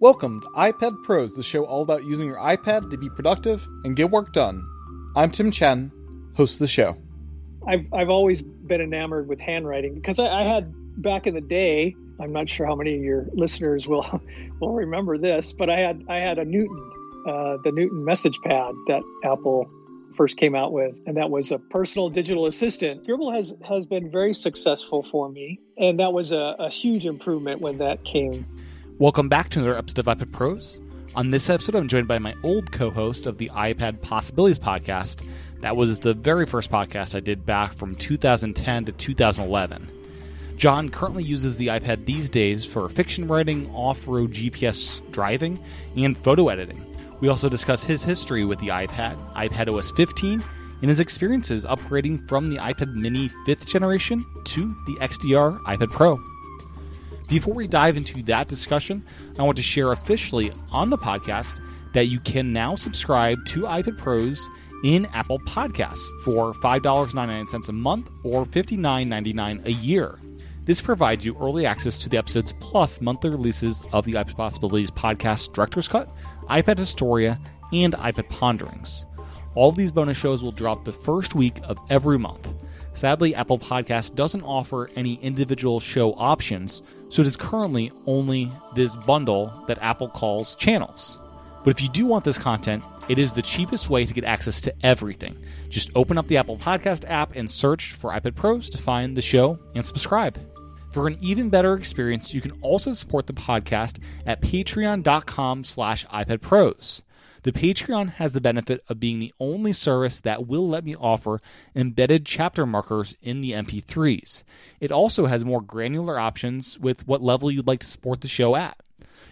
Welcome to iPad Pros, the show all about using your iPad to be productive and get work done. I'm Tim Chaten, host of the show. I've I've always been enamored with handwriting because I, I had back in the day. I'm not sure how many of your listeners will will remember this, but I had I had a Newton, uh, the Newton message pad that Apple first came out with, and that was a personal digital assistant. Scribble has has been very successful for me, and that was a, a huge improvement when that came Welcome back to another episode of iPad Pros. On this episode, I'm joined by my old co host of the iPad Possibilities podcast. That was the very first podcast I did back from 2010 to 2011. John currently uses the iPad these days for fiction writing, off road GPS driving, and photo editing. We also discuss his history with the iPad, iPad OS 15, and his experiences upgrading from the iPad mini 5th generation to the XDR iPad Pro. Before we dive into that discussion, I want to share officially on the podcast that you can now subscribe to iPad Pros in Apple Podcasts for $5.99 a month or $59.99 a year. This provides you early access to the episodes plus monthly releases of the iPad Possibilities podcast Director's Cut, iPad Historia, and iPad Ponderings. All of these bonus shows will drop the first week of every month. Sadly, Apple Podcast doesn't offer any individual show options, so it is currently only this bundle that Apple calls channels. But if you do want this content, it is the cheapest way to get access to everything. Just open up the Apple Podcast app and search for iPad Pros to find the show and subscribe. For an even better experience, you can also support the podcast at patreon.com slash iPadPros. The Patreon has the benefit of being the only service that will let me offer embedded chapter markers in the MP3s. It also has more granular options with what level you'd like to support the show at.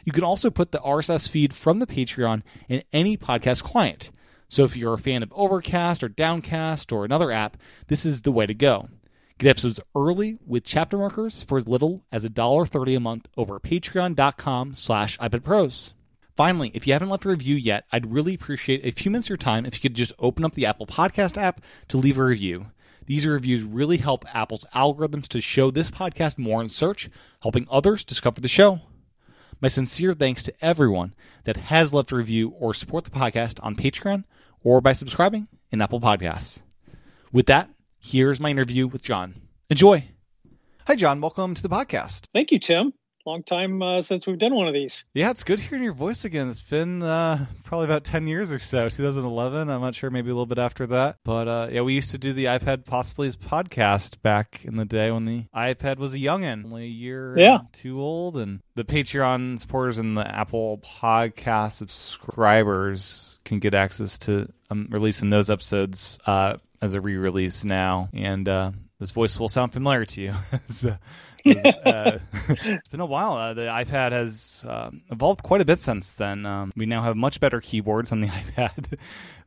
You can also put the RSS feed from the Patreon in any podcast client. So if you're a fan of Overcast or Downcast or another app, this is the way to go. Get episodes early with chapter markers for as little as $1.30 a month over patreon.com slash iPadPros. Finally, if you haven't left a review yet, I'd really appreciate a few minutes of your time if you could just open up the Apple Podcast app to leave a review. These reviews really help Apple's algorithms to show this podcast more in search, helping others discover the show. My sincere thanks to everyone that has left a review or support the podcast on Patreon or by subscribing in Apple Podcasts. With that, here's my interview with John. Enjoy. Hi, John. Welcome to the podcast. Thank you, Tim. Long time uh, since we've done one of these. Yeah, it's good hearing your voice again. It's been uh, probably about 10 years or so, 2011. I'm not sure, maybe a little bit after that. But uh, yeah, we used to do the iPad Possibilities podcast back in the day when the iPad was a youngin', only a year yeah. too old. And the Patreon supporters and the Apple Podcast subscribers can get access to um, releasing those episodes uh, as a re release now. And uh, this voice will sound familiar to you. so, uh, it's been a while. Uh, the iPad has uh, evolved quite a bit since then. Um, we now have much better keyboards on the iPad.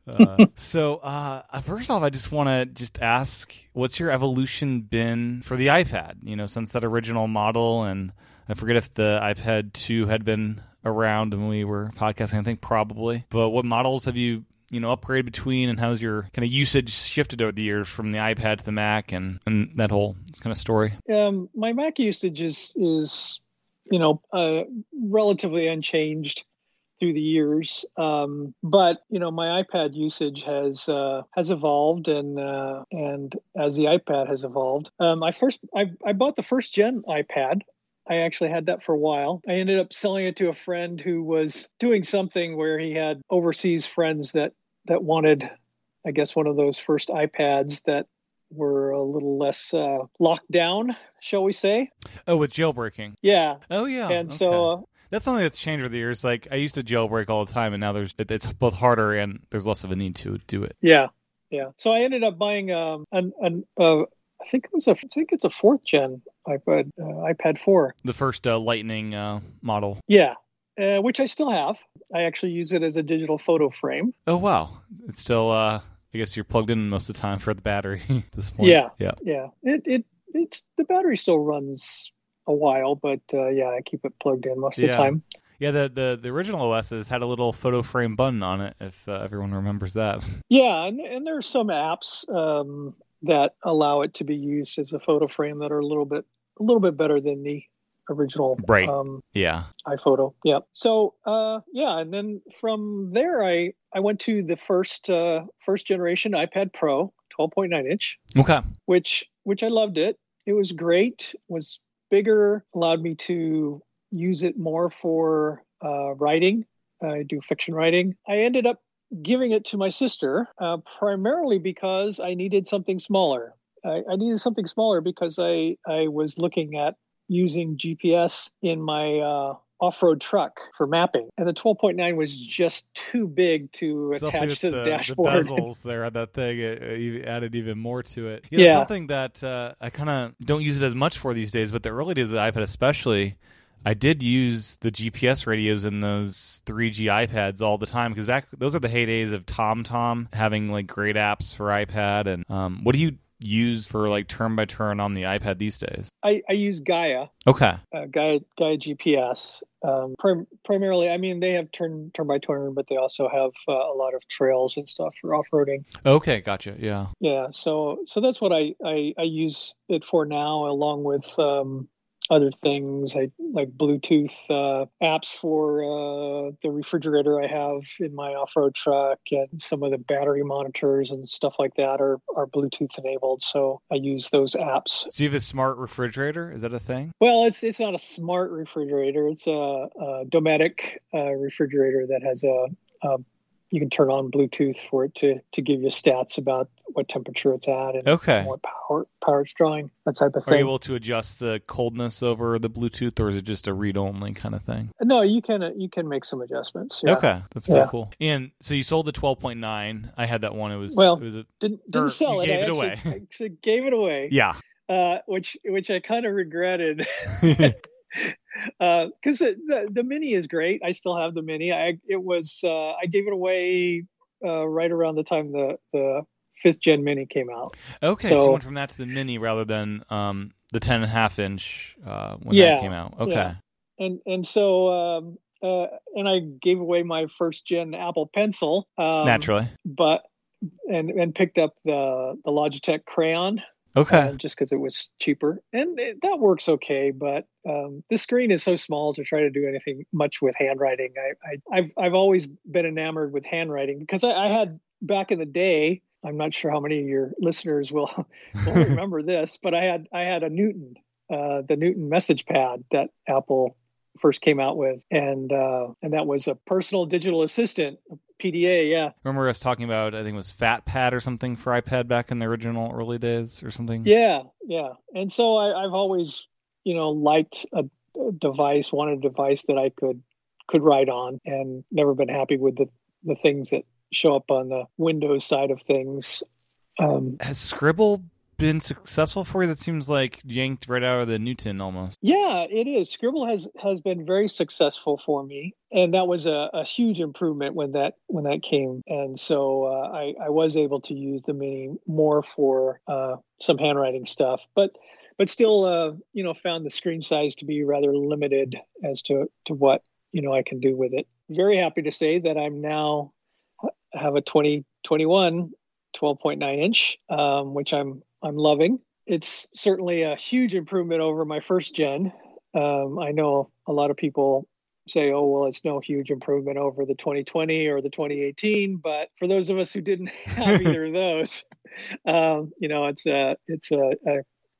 Uh, so uh, first off, I just want to just ask, what's your evolution been for the iPad? You know, since that original model, and I forget if the iPad 2 had been around when we were podcasting. I think probably. But what models have you you know upgrade between and how's your kind of usage shifted over the years from the ipad to the mac and and that whole kind of story? Um, my mac usage is is you know uh, relatively unchanged through the years. Um, but you know my ipad usage has uh, has evolved and uh, and as the ipad has evolved um, i first I, I bought the first gen ipad. I actually had that for a while. I ended up selling it to a friend who was doing something where he had overseas friends that that wanted, I guess, one of those first iPads that were a little less uh, locked down, shall we say? Oh, with jailbreaking. Yeah. Oh, yeah. And okay. so. Uh, that's something that's changed over the years. Like I used to jailbreak all the time, and now there's it's both harder and there's less of a need to do it. Yeah, yeah. So I ended up buying um an an uh, I think it was a I think it's a fourth gen iPad uh, iPad four. The first uh, Lightning uh, model. Yeah, uh, which I still have. I actually use it as a digital photo frame. Oh wow! It's still. Uh, I guess you're plugged in most of the time for the battery at this point. Yeah, yeah, yeah. It it it's the battery still runs a while, but uh, yeah, I keep it plugged in most yeah. of the time. Yeah, the, the, the original OSs had a little photo frame button on it. If uh, everyone remembers that. Yeah, and and there are some apps um, that allow it to be used as a photo frame that are a little bit a little bit better than the original Right. um, Yeah. iPhoto. Yeah. So uh, yeah, and then from there, I I went to the first uh, first generation iPad Pro, 12.9 inch, Okay. which which I loved it. It was great. Was bigger, allowed me to use it more for uh, writing. I do fiction writing. I ended up giving it to my sister uh, primarily because I needed something smaller. I, I needed something smaller because I I was looking at using GPS in my uh, off-road truck for mapping, and the 12.9 was just too big to Especially attach to the, dashboard. The bezels there on that thing it, it added even more to it. Yeah, Yeah. something that uh, I kind of don't use it as much for these days, but the early days of the iPad, especially, I did use the GPS radios in those 3G iPads all the time because back those are the heydays of TomTom having like great apps for iPad. And um, what do you use for like turn by turn on the iPad these days? I, I use Gaia, Okay, uh, Gaia, Gaia GPS. Um, prim- primarily, I mean, they have turn turn by turn, but they also have uh, a lot of trails and stuff for off roading. okay, gotcha. Yeah, Yeah, so so that's what I, I I use it for now, along with um, other things I like Bluetooth uh, apps for uh, the refrigerator I have in my off road truck, and some of the battery monitors and stuff like that are are Bluetooth enabled. So I use those apps so you have a smart refrigerator? Is that a thing? Well, it's it's not a smart refrigerator. It's a, a Dometic uh, refrigerator that has a, a you can turn on Bluetooth for it to to give you stats about what temperature it's at and Okay. what power power it's drawing, that type of thing. Are you able to adjust the coldness over the Bluetooth, or is it just a read only kind of thing? no, you can uh, you can make some adjustments. Yeah. Okay, that's pretty Yeah. cool. And so you sold the 12.9. I had that one. It was Well, it was a Didn't didn't sell you it. gave I it actually, away. Actually gave it away. yeah. Uh, which which I kind of regretted. because the, the the mini is great. I still have the mini. I it was uh, I gave it away uh, right around the time the the fifth gen mini came out. Okay, so, So- went from that to the mini rather than um, the 10 and a half inch uh, when Yeah, that came out. Okay. yeah. And and so um, uh, and I gave away my first gen Apple Pencil. Um, Naturally. but and and picked up the the Logitech Crayon. Okay. uh, just because it was cheaper, and it, that works okay. But um, the screen is so small to try to do anything much with handwriting. I, I I've I've always been enamored with handwriting because I, I had back in the day. I'm not sure how many of your listeners will will remember this, but I had I had a Newton, uh, the Newton message pad that Apple first came out with, and uh, and that was a personal digital assistant, PDA. Yeah, Remember us talking about, I think it was PhatPad or something for iPad back in the original early days or something? Yeah, yeah. And so I, I've always, you know, liked a, a device, wanted a device that I could could write on, and never been happy with the the things that show up on the Windows side of things. Um, Has Scribble been successful for you? That seems like yanked right out of the Newton almost. yeah, it is. Scribble has has been very successful for me, and that was a, a huge improvement when that when that came. And so uh, I I was able to use the Mini more for uh, some handwriting stuff, but but still, uh, you know, found the screen size to be rather limited as to to what you know I can do with it. Very happy to say that I'm now have a 2021 12.9 inch, um, which I'm I'm loving. It's certainly a huge improvement over my first gen. Um, I know a lot of people say, "Oh, well, it's no huge improvement over the 2020 or the 2018," but for those of us who didn't have either of those, um, you know, it's a it's a, a,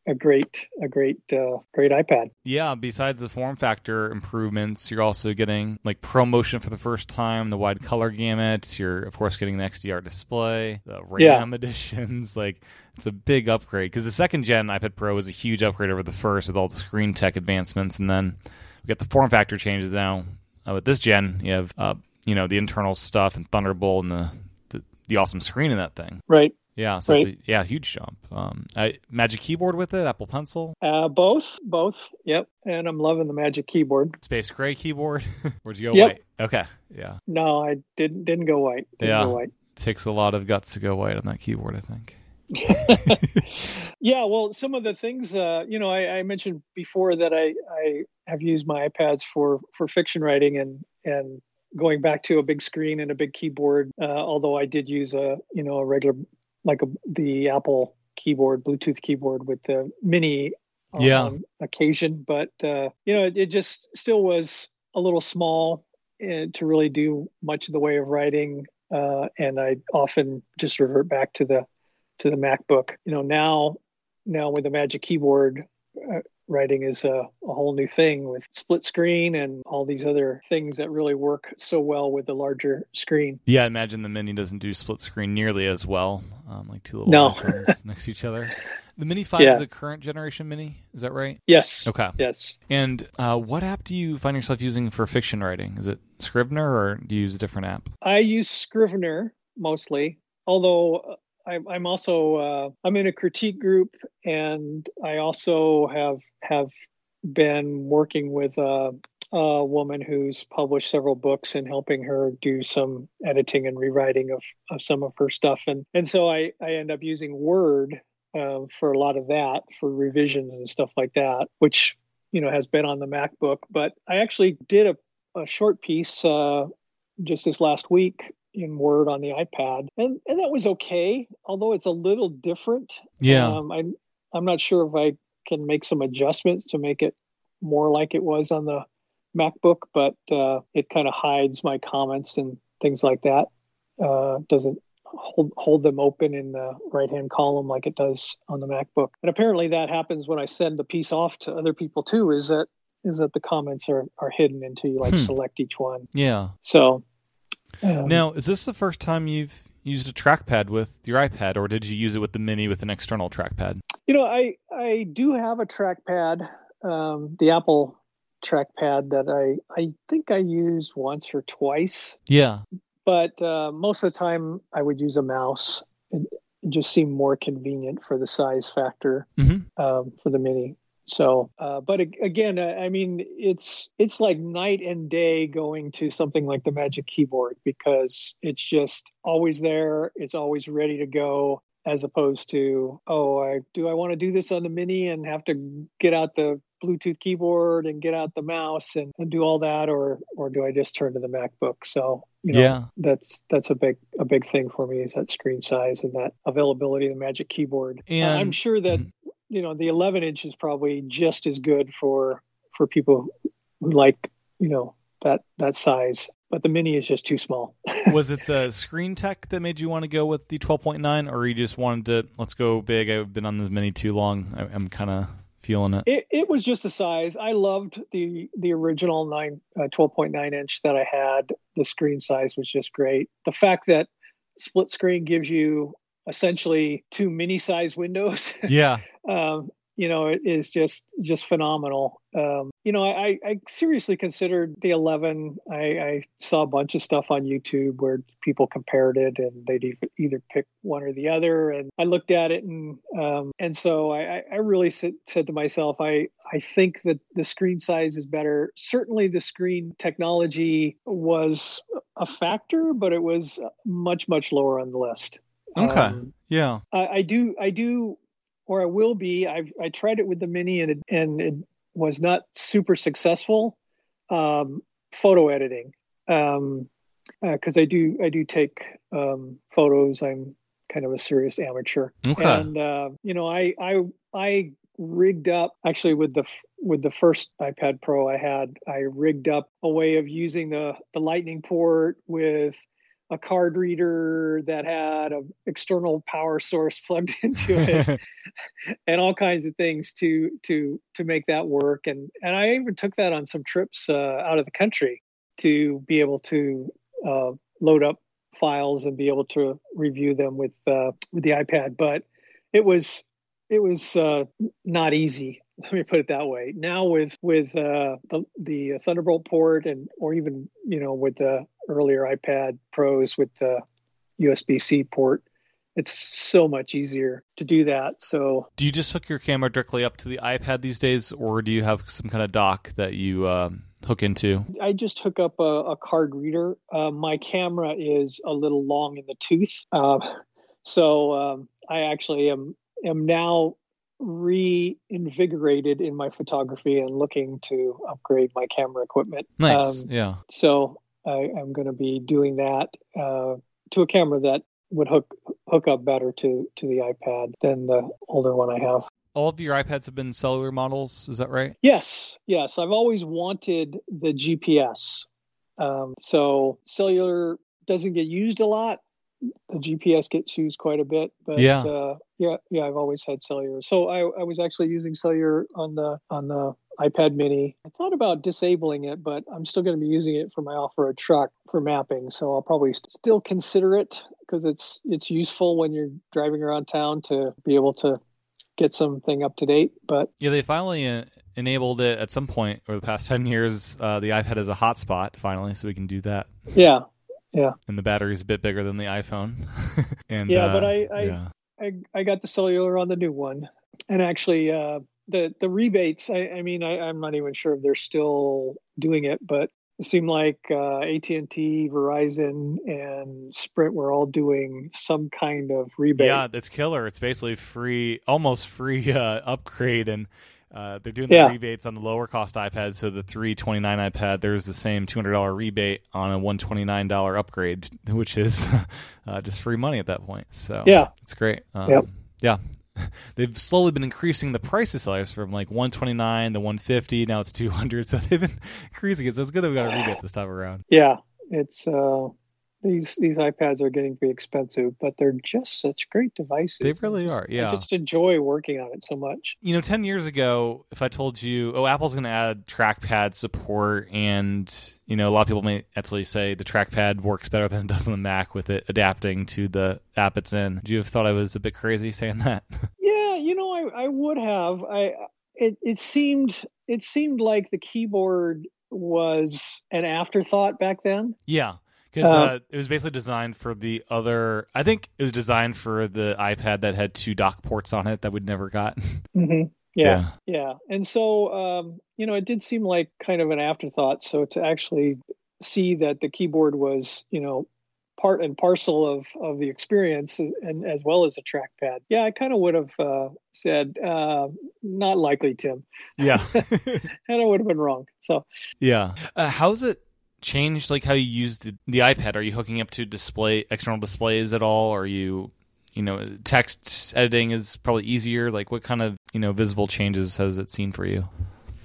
a great a great uh, great iPad. Yeah, besides the form factor improvements, you're also getting like ProMotion for the first time, the wide color gamut. You're of course getting the XDR display, the RAM Yeah. editions. Like it's a big upgrade because the second gen iPad Pro was a huge upgrade over the first with all the screen tech advancements, and then we got the form factor changes now. Uh, with this gen, you have uh, you know the internal stuff and Thunderbolt and the, the the awesome screen in that thing. Right. Yeah, so it's a, yeah, huge jump. Um, I, Magic Keyboard with it, Apple Pencil, Uh, both, both. Yep. And I'm loving the Magic Keyboard. Space Gray keyboard. Where'd you go? Yep. White. Okay. Yeah. No, I didn't didn't go white. Didn't Yeah. go white. Takes a lot of guts to go white on that keyboard, I think. yeah, well, some of the things, uh, you know, I, I mentioned before that I, I have used my iPads for for fiction writing and and going back to a big screen and a big keyboard. Uh, although I did use a you know a regular like a, the Apple keyboard, Bluetooth keyboard with the mini on, Yeah. occasion, but uh, you know, it, it just still was a little small uh, to really do much of the way of writing, uh, and I often just revert back to the to the MacBook. You know, now now with the Magic Keyboard. Uh, writing is a, a whole new thing with split screen and all these other things that really work so well with the larger screen. Yeah, I imagine the Mini doesn't do split screen nearly as well, um, like two little No. next to each other. The Mini 5 Yeah. is the current generation Mini, is that right? Yes. Okay. Yes. And uh, what app do you find yourself using for fiction writing? Is it Scrivener or do you use a different app? I use Scrivener mostly, although uh, I'm, I'm also uh, I'm in a critique group, and I also have have been working with a, a woman who's published several books and helping her do some editing and rewriting of, of some of her stuff, and and so I I end up using Word uh, for a lot of that for revisions and stuff like that, which you know has been on the MacBook. But I actually did a, a short piece uh, just this last week in Word on the iPad, and and that was okay. Although it's a little different. Yeah. Um, I'm I'm not sure if I can make some adjustments to make it more like it was on the MacBook, but uh, it kind of hides my comments and things like that. Uh, doesn't hold hold them open in the right hand column like it does on the MacBook. And apparently that happens when I send the piece off to other people too. Is that is that the comments are are hidden until you like Hmm. select each one. yeah. So um, Now, is this the first time you've used a trackpad with your iPad, or did you use it with the Mini with an external trackpad? You know, I I do have a trackpad, um, the Apple trackpad that I I think I used once or twice, Yeah. but uh, most of the time I would use a mouse. It, it just seemed more convenient for the size factor Mm-hmm. um, for the Mini. So, uh, but again, I mean, it's it's like night and day going to something like the Magic Keyboard because it's just always there. It's always ready to go, as opposed to, oh, I do I want to do this on the Mini and have to get out the Bluetooth keyboard and get out the mouse and, and do all that, or or do I just turn to the MacBook? So, you know, Yeah. that's that's a big a big thing for me is that screen size and that availability of the Magic Keyboard. Uh, I'm sure that Mhm. You know the 11 inch is probably just as good for for people who like you know that that size, but the Mini is just too small. was it the screen tech that made you want to go with the 12.9, or you just wanted to let's go big? I've been on this Mini too long. I, I'm kind of feeling it. It, it was just the size. I loved the the original nine uh, 12.9 inch that I had. The screen size was just great. The fact that split screen gives you essentially two mini size windows Yeah. um, you know, it is just just phenomenal. Um, you know, I, I seriously considered the 11. I, I saw a bunch of stuff on YouTube where people compared it, and they'd either pick one or the other. And I looked at it, and um, and so I, I- I really said, said to myself, I I think that the screen size is better. Certainly, the screen technology was a factor, but it was much much lower on the list. Okay. Um, Yeah. I, I do I do or I will be. I've I tried it with the mini and it, and it was not super successful. Um, photo editing Um, because I do I do take um, photos. I'm kind of a serious amateur, Okay. and uh, you know I I I rigged up actually with the with the first iPad Pro I had. I rigged up a way of using the the Lightning port with a card reader that had an external power source plugged into it and all kinds of things to to to make that work. And and i even took that on some trips uh, out of the country to be able to uh, load up files and be able to review them with uh, with the ipad. But it was it was uh, not easy let me put it that way. Now with with uh, the the thunderbolt port and or even you know with the earlier ipad pros with the usb-c port it's so much easier to do that so do you just hook your camera directly up to the iPad these days, or do you have some kind of dock that you um, hook into? I just hook up a, a card reader. Uh, my camera is a little long in the tooth, uh, so um, I actually am am now reinvigorated in my photography and looking to upgrade my camera equipment. Nice. Um, yeah. so I, I'm going to be doing that uh, to a camera that would hook hook up better to to the iPad than the older one I have. all of your iPads have been cellular models. Is that right? Yes, yes. I've always wanted the GPS. Um, so cellular doesn't get used a lot. The GPS gets used quite a bit, but Yeah. uh, yeah, yeah. I've always had cellular. So I, I was actually using cellular on the on the iPad Mini. I thought about disabling it, but I'm still going to be using it for my off-road truck for mapping. So I'll probably st- still consider it because it's it's useful when you're driving around town to be able to get something up to date. But Yeah, they finally uh, enabled it at some point over the past 10 years. Uh, the iPad is a hotspot finally, so we can do that. yeah, yeah. And the battery's a bit bigger than the iPhone. and Yeah, uh, but I- I- yeah. I, I got the cellular on the new one, and actually, uh, the the rebates. I, I mean, I, I'm not even sure if they're still doing it, but it seemed like uh, AT and T, Verizon, and Sprint were all doing some kind of rebate. Yeah, that's killer. It's basically free, almost free uh, upgrade, and uh, they're doing the Yeah. rebates on the lower cost iPad. So the three twenty nine iPad, there's the same two hundred dollar rebate on a one twenty nine dollar upgrade, which is uh, just free money at that point. So Yeah. it's great. Um, Yep. Yeah. They've slowly been increasing the price of sellers from like 129 to 150. Now it's 200. So they've been increasing it. So it's good that we got a rebate this time around. yeah. It's uh, these these iPads are getting pretty expensive, but they're just such great devices. They really are, yeah. I just enjoy working on it so much. you know 10 years ago if i told you oh apple's going to add trackpad support and you know a lot of people may actually say the trackpad works better than it does on the mac with it adapting to the app it's in do you have thought i was a bit crazy saying that Yeah, you know, I, I would have. I it it seemed it seemed like the keyboard was an afterthought back then. yeah because Uh, uh, it was basically designed for the other i think it was designed for the ipad that had two dock ports on it that we'd never got Mm-hmm. Yeah, yeah, And so, um, you know, it did seem like kind of an afterthought. So to actually see that the keyboard was, you know, part and parcel of of the experience, and as well as a trackpad. Yeah, I kind of would have uh, said, uh, not likely, Tim, yeah and I would have been wrong. So. yeah uh, how's it changed like how you use the, the ipad are you hooking up to display external displays at all are you you know text editing is probably easier like what kind of you know visible changes has it seen for you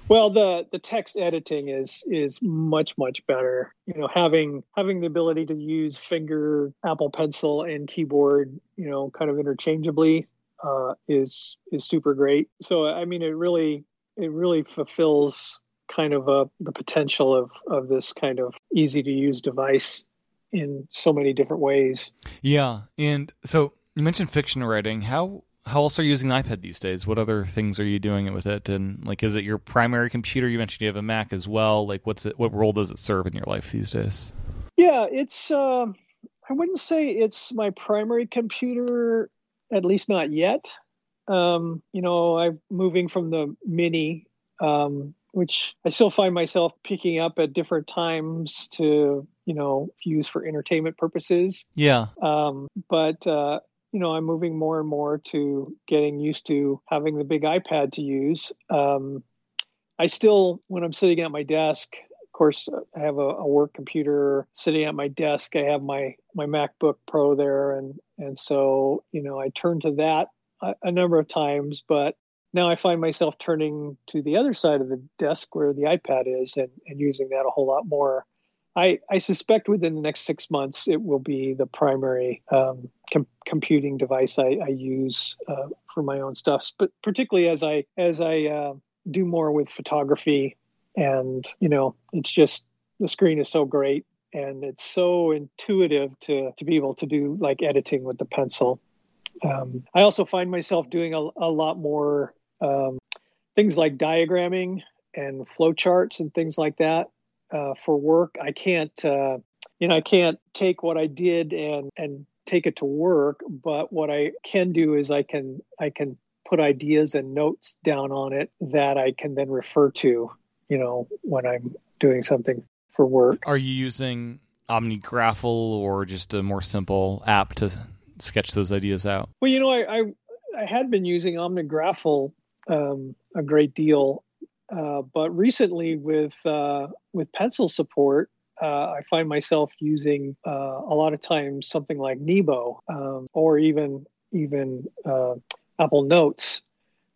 Well, the the text editing is is much much better. You know, having having the ability to use finger, Apple Pencil, and keyboard, you know, kind of interchangeably, uh, is is super great. So, I mean, it really it really fulfills kind of a the potential of of this kind of easy to use device in so many different ways. yeah and so you mentioned fiction writing how how else are you using the ipad these days what other things are you doing with it and like is it your primary computer you mentioned you have a mac as well like what's it what role does it serve in your life these days Yeah, it's. Um, I wouldn't say it's my primary computer, at least not yet. Um, you know, I'm moving from the Mini, um, which I still find myself picking up at different times to, you know, use for entertainment purposes. yeah Um, but uh, you know, I'm moving more and more to getting used to having the big iPad to use. Um, I still, when I'm sitting at my desk, of course, I have a, a work computer sitting at my desk. I have my my MacBook Pro there, and and so you know, I turn to that a, a number of times, but now I find myself turning to the other side of the desk where the iPad is, and, and using that a whole lot more. I, I suspect within the next six months it will be the primary um, com- computing device I, I use uh, for my own stuff, but particularly as I as I uh, do more with photography, and you know, it's just the screen is so great and it's so intuitive to to be able to do like editing with the pencil. Um, I also find myself doing a, a lot more um, things like diagramming and flowcharts and things like that uh, for work. I can't, uh, you know, I can't take what I did and and take it to work. But what I can do is I can I can put ideas and notes down on it that I can then refer to, you know, when I'm doing something for work. Are you using OmniGraffle or just a more simple app to sketch those ideas out? Well, you know, I I, I had been using OmniGraffle um, a great deal, uh, but recently with uh, with pencil support, uh, I find myself using uh, a lot of times something like Nebo um, or even even uh, Apple Notes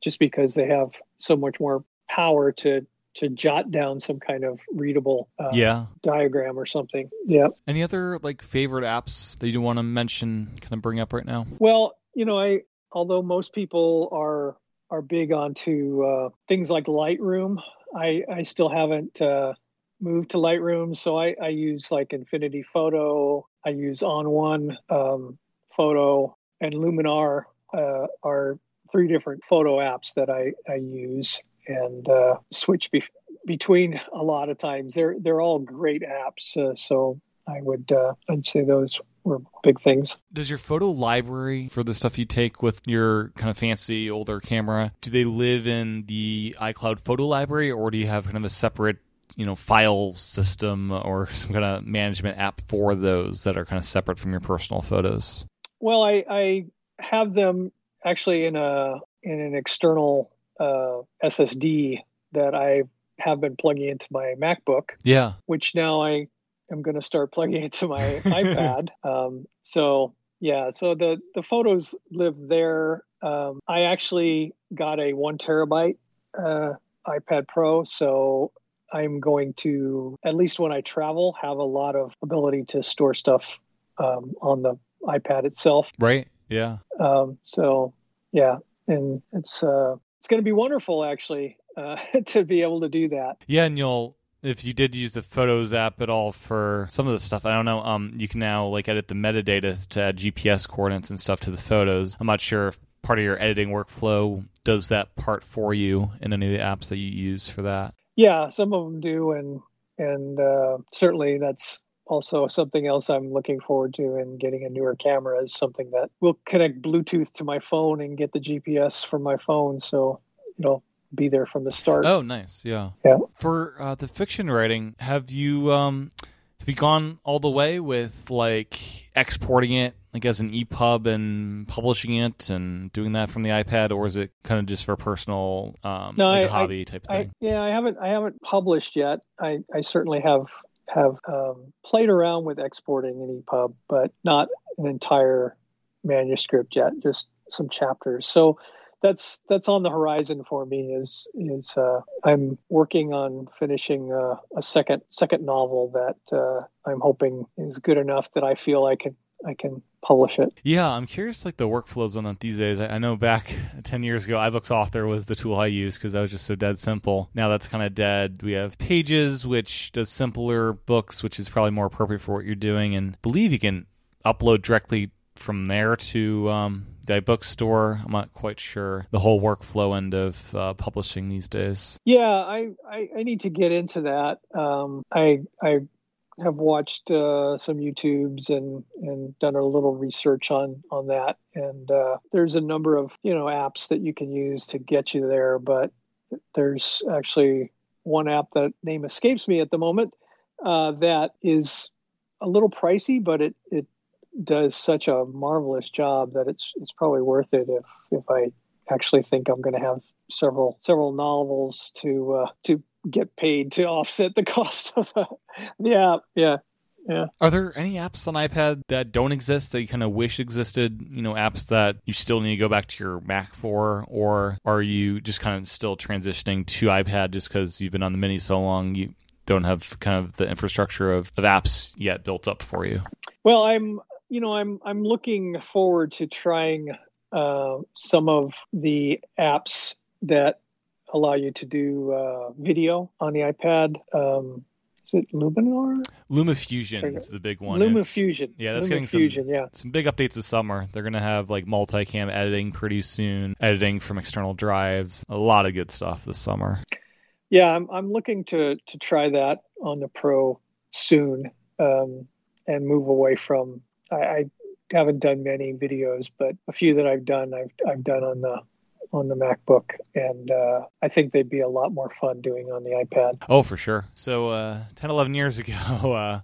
just because they have so much more power to to jot down some kind of readable uh, yeah diagram or something. Yeah. Any other like favorite apps that you want to mention? Kind of bring up right now. Well, you know, I although most people are are big onto uh, things like Lightroom, I I still haven't uh, moved to Lightroom, so I I use like Affinity Photo. I use On1 um, Photo and Luminar uh, are three different photo apps that I I use and uh, switch be- between a lot of times. They're they're all great apps, uh, so I would uh, I'd say those were big things. Does your photo library for the stuff you take with your kind of fancy older camera, do they live in the iCloud photo library or do you have kind of a separate you know file system or some kind of management app for those that are kind of separate from your personal photos? Well, I, I have them actually in a in an external uh, SSD that I have been plugging into my MacBook. Yeah. Which now I am going to start plugging into my iPad. Um, so yeah, so the the photos live there. Um, I actually got a one terabyte uh, iPad Pro, so I'm going to at least when I travel have a lot of ability to store stuff um, on the iPad itself. Right. Yeah. Um, so yeah, and it's uh, it's going to be wonderful actually uh, to be able to do that. Yeah, and you'll if you did use the Photos app at all for some of the stuff, I don't know. Um, you can now like edit the metadata to add GPS coordinates and stuff to the photos. I'm not sure if part of your editing workflow does that part for you in any of the apps that you use for that. Yeah, some of them do, and and uh, certainly that's also something else I'm looking forward to in getting a newer camera is something that will connect Bluetooth to my phone and get the GPS from my phone. So, it'll be there from the start. Oh, nice. Yeah. Yeah. For uh, the fiction writing, have you um have you gone all the way with like exporting it like as an EPUB and publishing it and doing that from the iPad, or is it kind of just for personal um, no, like I, hobby I, type I, thing? yeah, I haven't I haven't published yet. I I certainly have have um, played around with exporting an EPUB, but not an entire manuscript yet. Just some chapters. So that's that's on the horizon for me. Is is uh, I'm working on finishing a, a, second second novel that uh, I'm hoping is good enough that I feel I can I can publish it. Yeah, I'm curious like the workflows on that these days. I, I know back 10 years ago, iBooks Author was the tool I used because that was just so dead simple. Now that's kind of dead. We have Pages, which does simpler books, which is probably more appropriate for what you're doing. And I believe you can upload directly from there to um, the bookstore. I'm not quite sure the whole workflow end of uh, publishing these days. Yeah, I, I, I need to get into that. Um, I I have watched uh, some YouTubes and and done a little research on on that. And uh, there's a number of you know apps that you can use to get you there, but there's actually one app that name escapes me at the moment uh, that is a little pricey, but it it does such a marvelous job that it's it's probably worth it if if I actually think I'm going to have several several novels to uh, to get paid to offset the cost of the, the app. Yeah. Yeah. Are there any apps on iPad that don't exist that you kind of wish existed? You know, apps that you still need to go back to your Mac for, or are you just kind of still transitioning to iPad just because you've been on the Mini so long? You don't have kind of the infrastructure of, of apps yet built up for you. Well, I'm, you know, I'm I'm looking forward to trying uh, some of the apps that allow you to do uh, video on the iPad. Um, is it Luminar? LumaFusion is the big one. LumaFusion. Yeah, that's Luma getting some, Fusion, yeah. some big updates this summer. They're going to have like multicam editing pretty soon, editing from external drives. A lot of good stuff this summer. Yeah, I'm I'm looking to to try that on the Pro soon, um, and move away from. I, I haven't done many videos, but a few that I've done, I've I've done on the on the MacBook, and uh, I think they'd be a lot more fun doing on the iPad. Oh, for sure. So, uh, 10, 11 years ago, uh,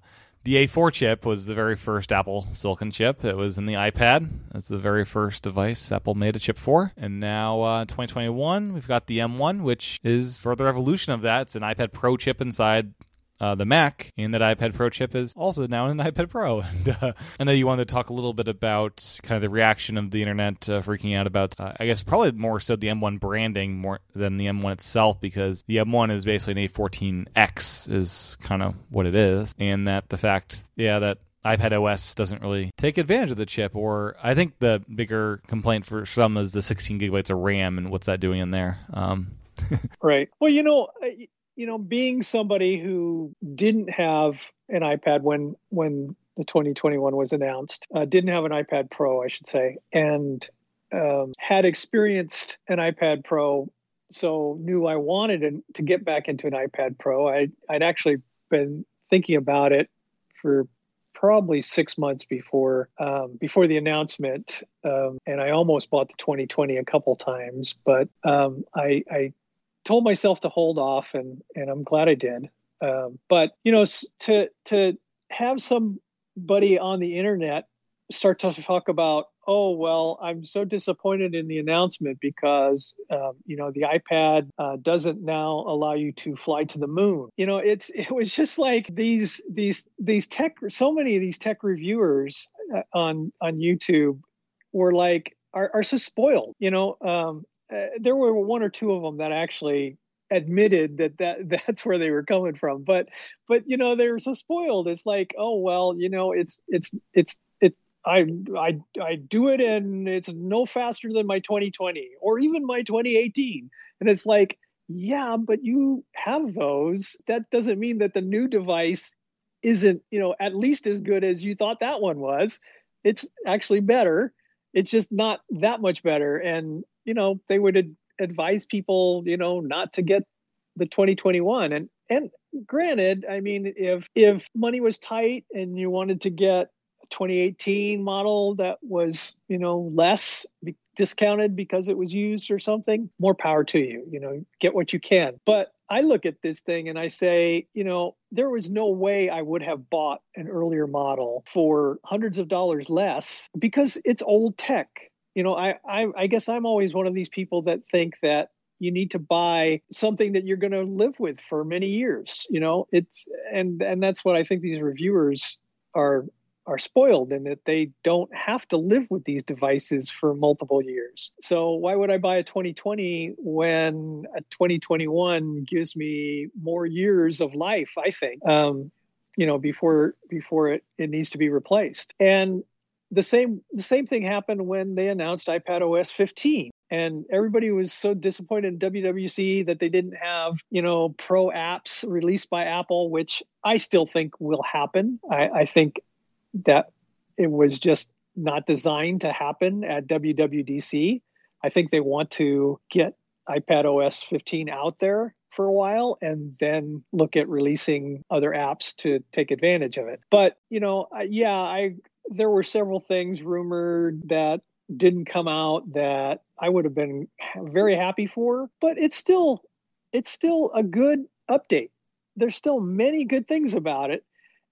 the A4 chip was the very first Apple Silicon chip. It was in the iPad. That's the very first device Apple made a chip for. And now, uh, 2021, we've got the M1, which is further evolution of that. It's an iPad Pro chip inside uh, the Mac, and that iPad Pro chip is also now in the iPad Pro. And uh, I know you wanted to talk a little bit about kind of the reaction of the internet uh, freaking out about, uh, I guess, probably more so the M1 branding more than the M1 itself, because the M1 is basically an A14X, is kind of what it is, and that the fact, yeah, that iPad OS doesn't really take advantage of the chip. Or I think the bigger complaint for some is the 16 gigabytes of RAM and what's that doing in there. Um, right. Well, you know, you know, being somebody who didn't have an iPad when when the 2021 was announced, uh, didn't have an iPad Pro, I should say, and um, had experienced an iPad Pro, so knew I wanted to get back into an iPad Pro. I, I'd actually been thinking about it for probably six months before um, before the announcement, um, and I almost bought the 2020 a couple times, but um, I, I told myself to hold off, and and I'm glad I did. Um, but you know, to to have somebody on the internet start to talk about, oh well, I'm so disappointed in the announcement because um, you know the iPad uh, doesn't now allow you to fly to the moon. You know, it's it was just like these these these tech. So many of these tech reviewers uh, on on YouTube were like are, are so spoiled. You know, um, uh, there were one or two of them that actually admitted that, that that's where they were coming from. But but you know they were so spoiled. It's like oh well you know it's it's it's it i i i do it and it's no faster than my 2020 or even my 2018 and it's like yeah but you have those. That doesn't mean that the new device isn't you know at least as good as you thought that one was. It's actually better. It's just not that much better. And you know they would ad- advise people you know not to get the 2021 and and granted i mean if if money was tight and you wanted to get a 2018 model that was you know less discounted because it was used or something more power to you you know get what you can. But I look at this thing and I say, you know, there was no way I would have bought an earlier model for hundreds of dollars less because it's old tech you know, I, I, I guess I'm always one of these people that think that you need to buy something that you're going to live with for many years. You know, it's and and that's what I think these reviewers are are spoiled in that they don't have to live with these devices for multiple years. So why would I buy a 2020 when a 2021 gives me more years of life? I think, um, you know, before before it it needs to be replaced. And the same the same thing happened when they announced iPad OS 15 and everybody was so disappointed in WWDC that they didn't have, you know, pro apps released by Apple, which I still think will happen. I, I think that it was just not designed to happen at WWDC. I think they want to get iPad OS 15 out there for a while and then look at releasing other apps to take advantage of it. But, you know, yeah, I there were several things rumored that didn't come out that I would have been very happy for, but it's still it's still a good update. There's still many good things about it.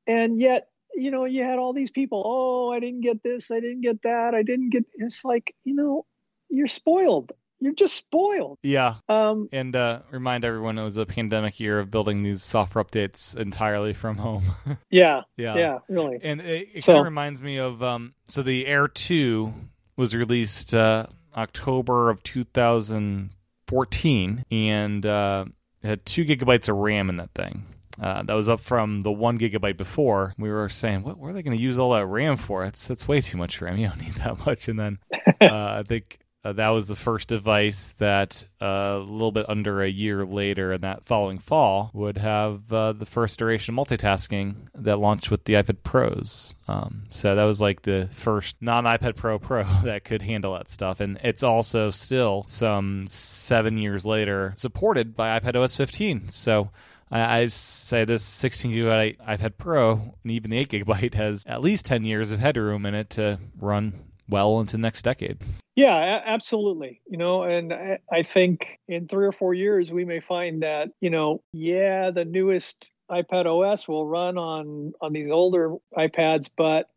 And yet, you know, you had all these people, oh, I didn't get this, I didn't get that, I didn't get it's like, you know, you're spoiled you're just spoiled. Yeah. Um, and uh, remind everyone it was a pandemic year of building these software updates entirely from home. yeah. Yeah. Yeah. Really. And it, it so, kind of reminds me of um, so the Air Two was released uh, October of 2014, and uh, had two gigabytes of RAM in that thing. Uh, that was up from the one gigabyte before. We were saying, what, are they going to use all that RAM for? It's it's way too much RAM. You don't need that much. And then uh, I think uh, that was the first device that uh, a little bit under a year later, in that following fall, would have uh, the first duration multitasking that launched with the iPad Pros. Um, so that was like the first non iPad Pro Pro that could handle that stuff. And it's also still some seven years later supported by iPad OS 15. So I, I say this 16 gigabyte iPad Pro and even the 8 gigabyte has at least 10 years of headroom in it to run well into the next decade. Yeah, absolutely. You know, and I, I think in three or four years, we may find that, you know, yeah, the newest iPad OS will run on on these older iPads, but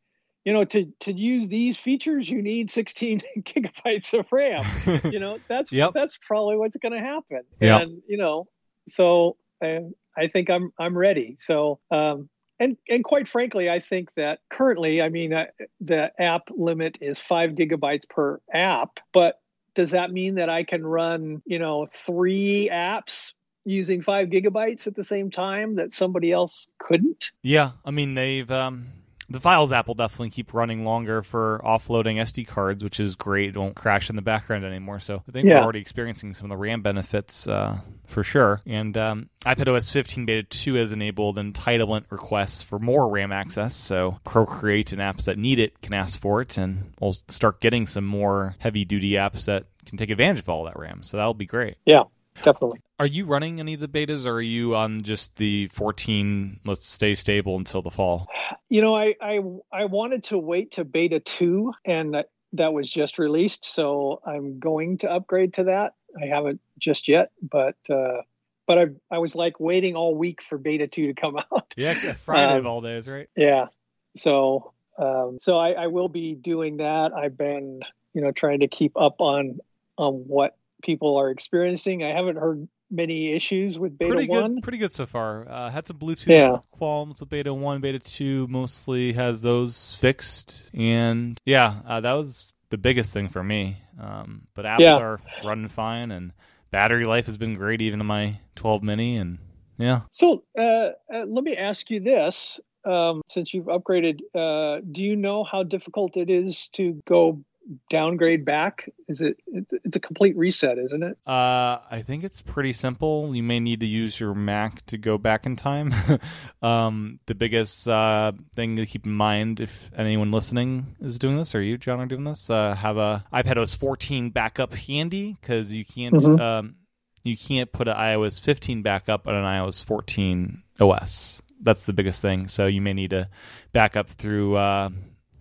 you know, to to use these features, you need 16 gigabytes of RAM. you know, that's yep. that's probably what's going to happen. Yeah. And you know, so uh, I think I'm I'm ready. So um, and and quite frankly, I think that currently, I mean, uh, the app limit is five gigabytes per app, but does that mean that I can run, you know, three apps using five gigabytes at the same time that somebody else couldn't? Yeah, I mean they've um, the Files app will definitely keep running longer for offloading SD cards, which is great. It won't crash in the background anymore. So I think Yeah. we're already experiencing some of the RAM benefits uh, for sure. And um, iPadOS 15 Beta 2 has enabled entitlement requests for more RAM access. So Procreate and apps that need it can ask for it, and we'll start getting some more heavy duty apps that can take advantage of all that RAM. So that'll be great. Yeah, definitely. Are you running any of the betas, or are you on just the 14? Let's stay stable until the fall. You know, I I I wanted to wait to beta two, and that, that was just released, so I'm going to upgrade to that. I haven't just yet, but uh, but I I was like waiting all week for beta two to come out. Yeah, Friday Um, of all days, right? Yeah. So um, so I, I will be doing that. I've been you know trying to keep up on on what people are experiencing. I haven't heard many issues with beta pretty one. good, pretty good so far. Uh, had some Bluetooth Yeah. qualms with Beta One, Beta Two mostly has those fixed, and yeah, uh, that was the biggest thing for me. Um, but apps Yeah. are running fine, and battery life has been great, even in my 12 mini, and yeah. So uh, uh, let me ask you this: um, since you've upgraded, uh, do you know how difficult it is to go downgrade back? Is it? It's a complete reset, isn't it? Uh, I think it's pretty simple. You may need to use your Mac to go back in time. um, the biggest uh, thing to keep in mind, if anyone listening is doing this, or you, John, are doing this, uh, have a iPadOS 14 backup handy because you can't Mhm. um, you can't put an iOS 15 backup on an iOS 14 OS. That's the biggest thing. So you may need to back up through.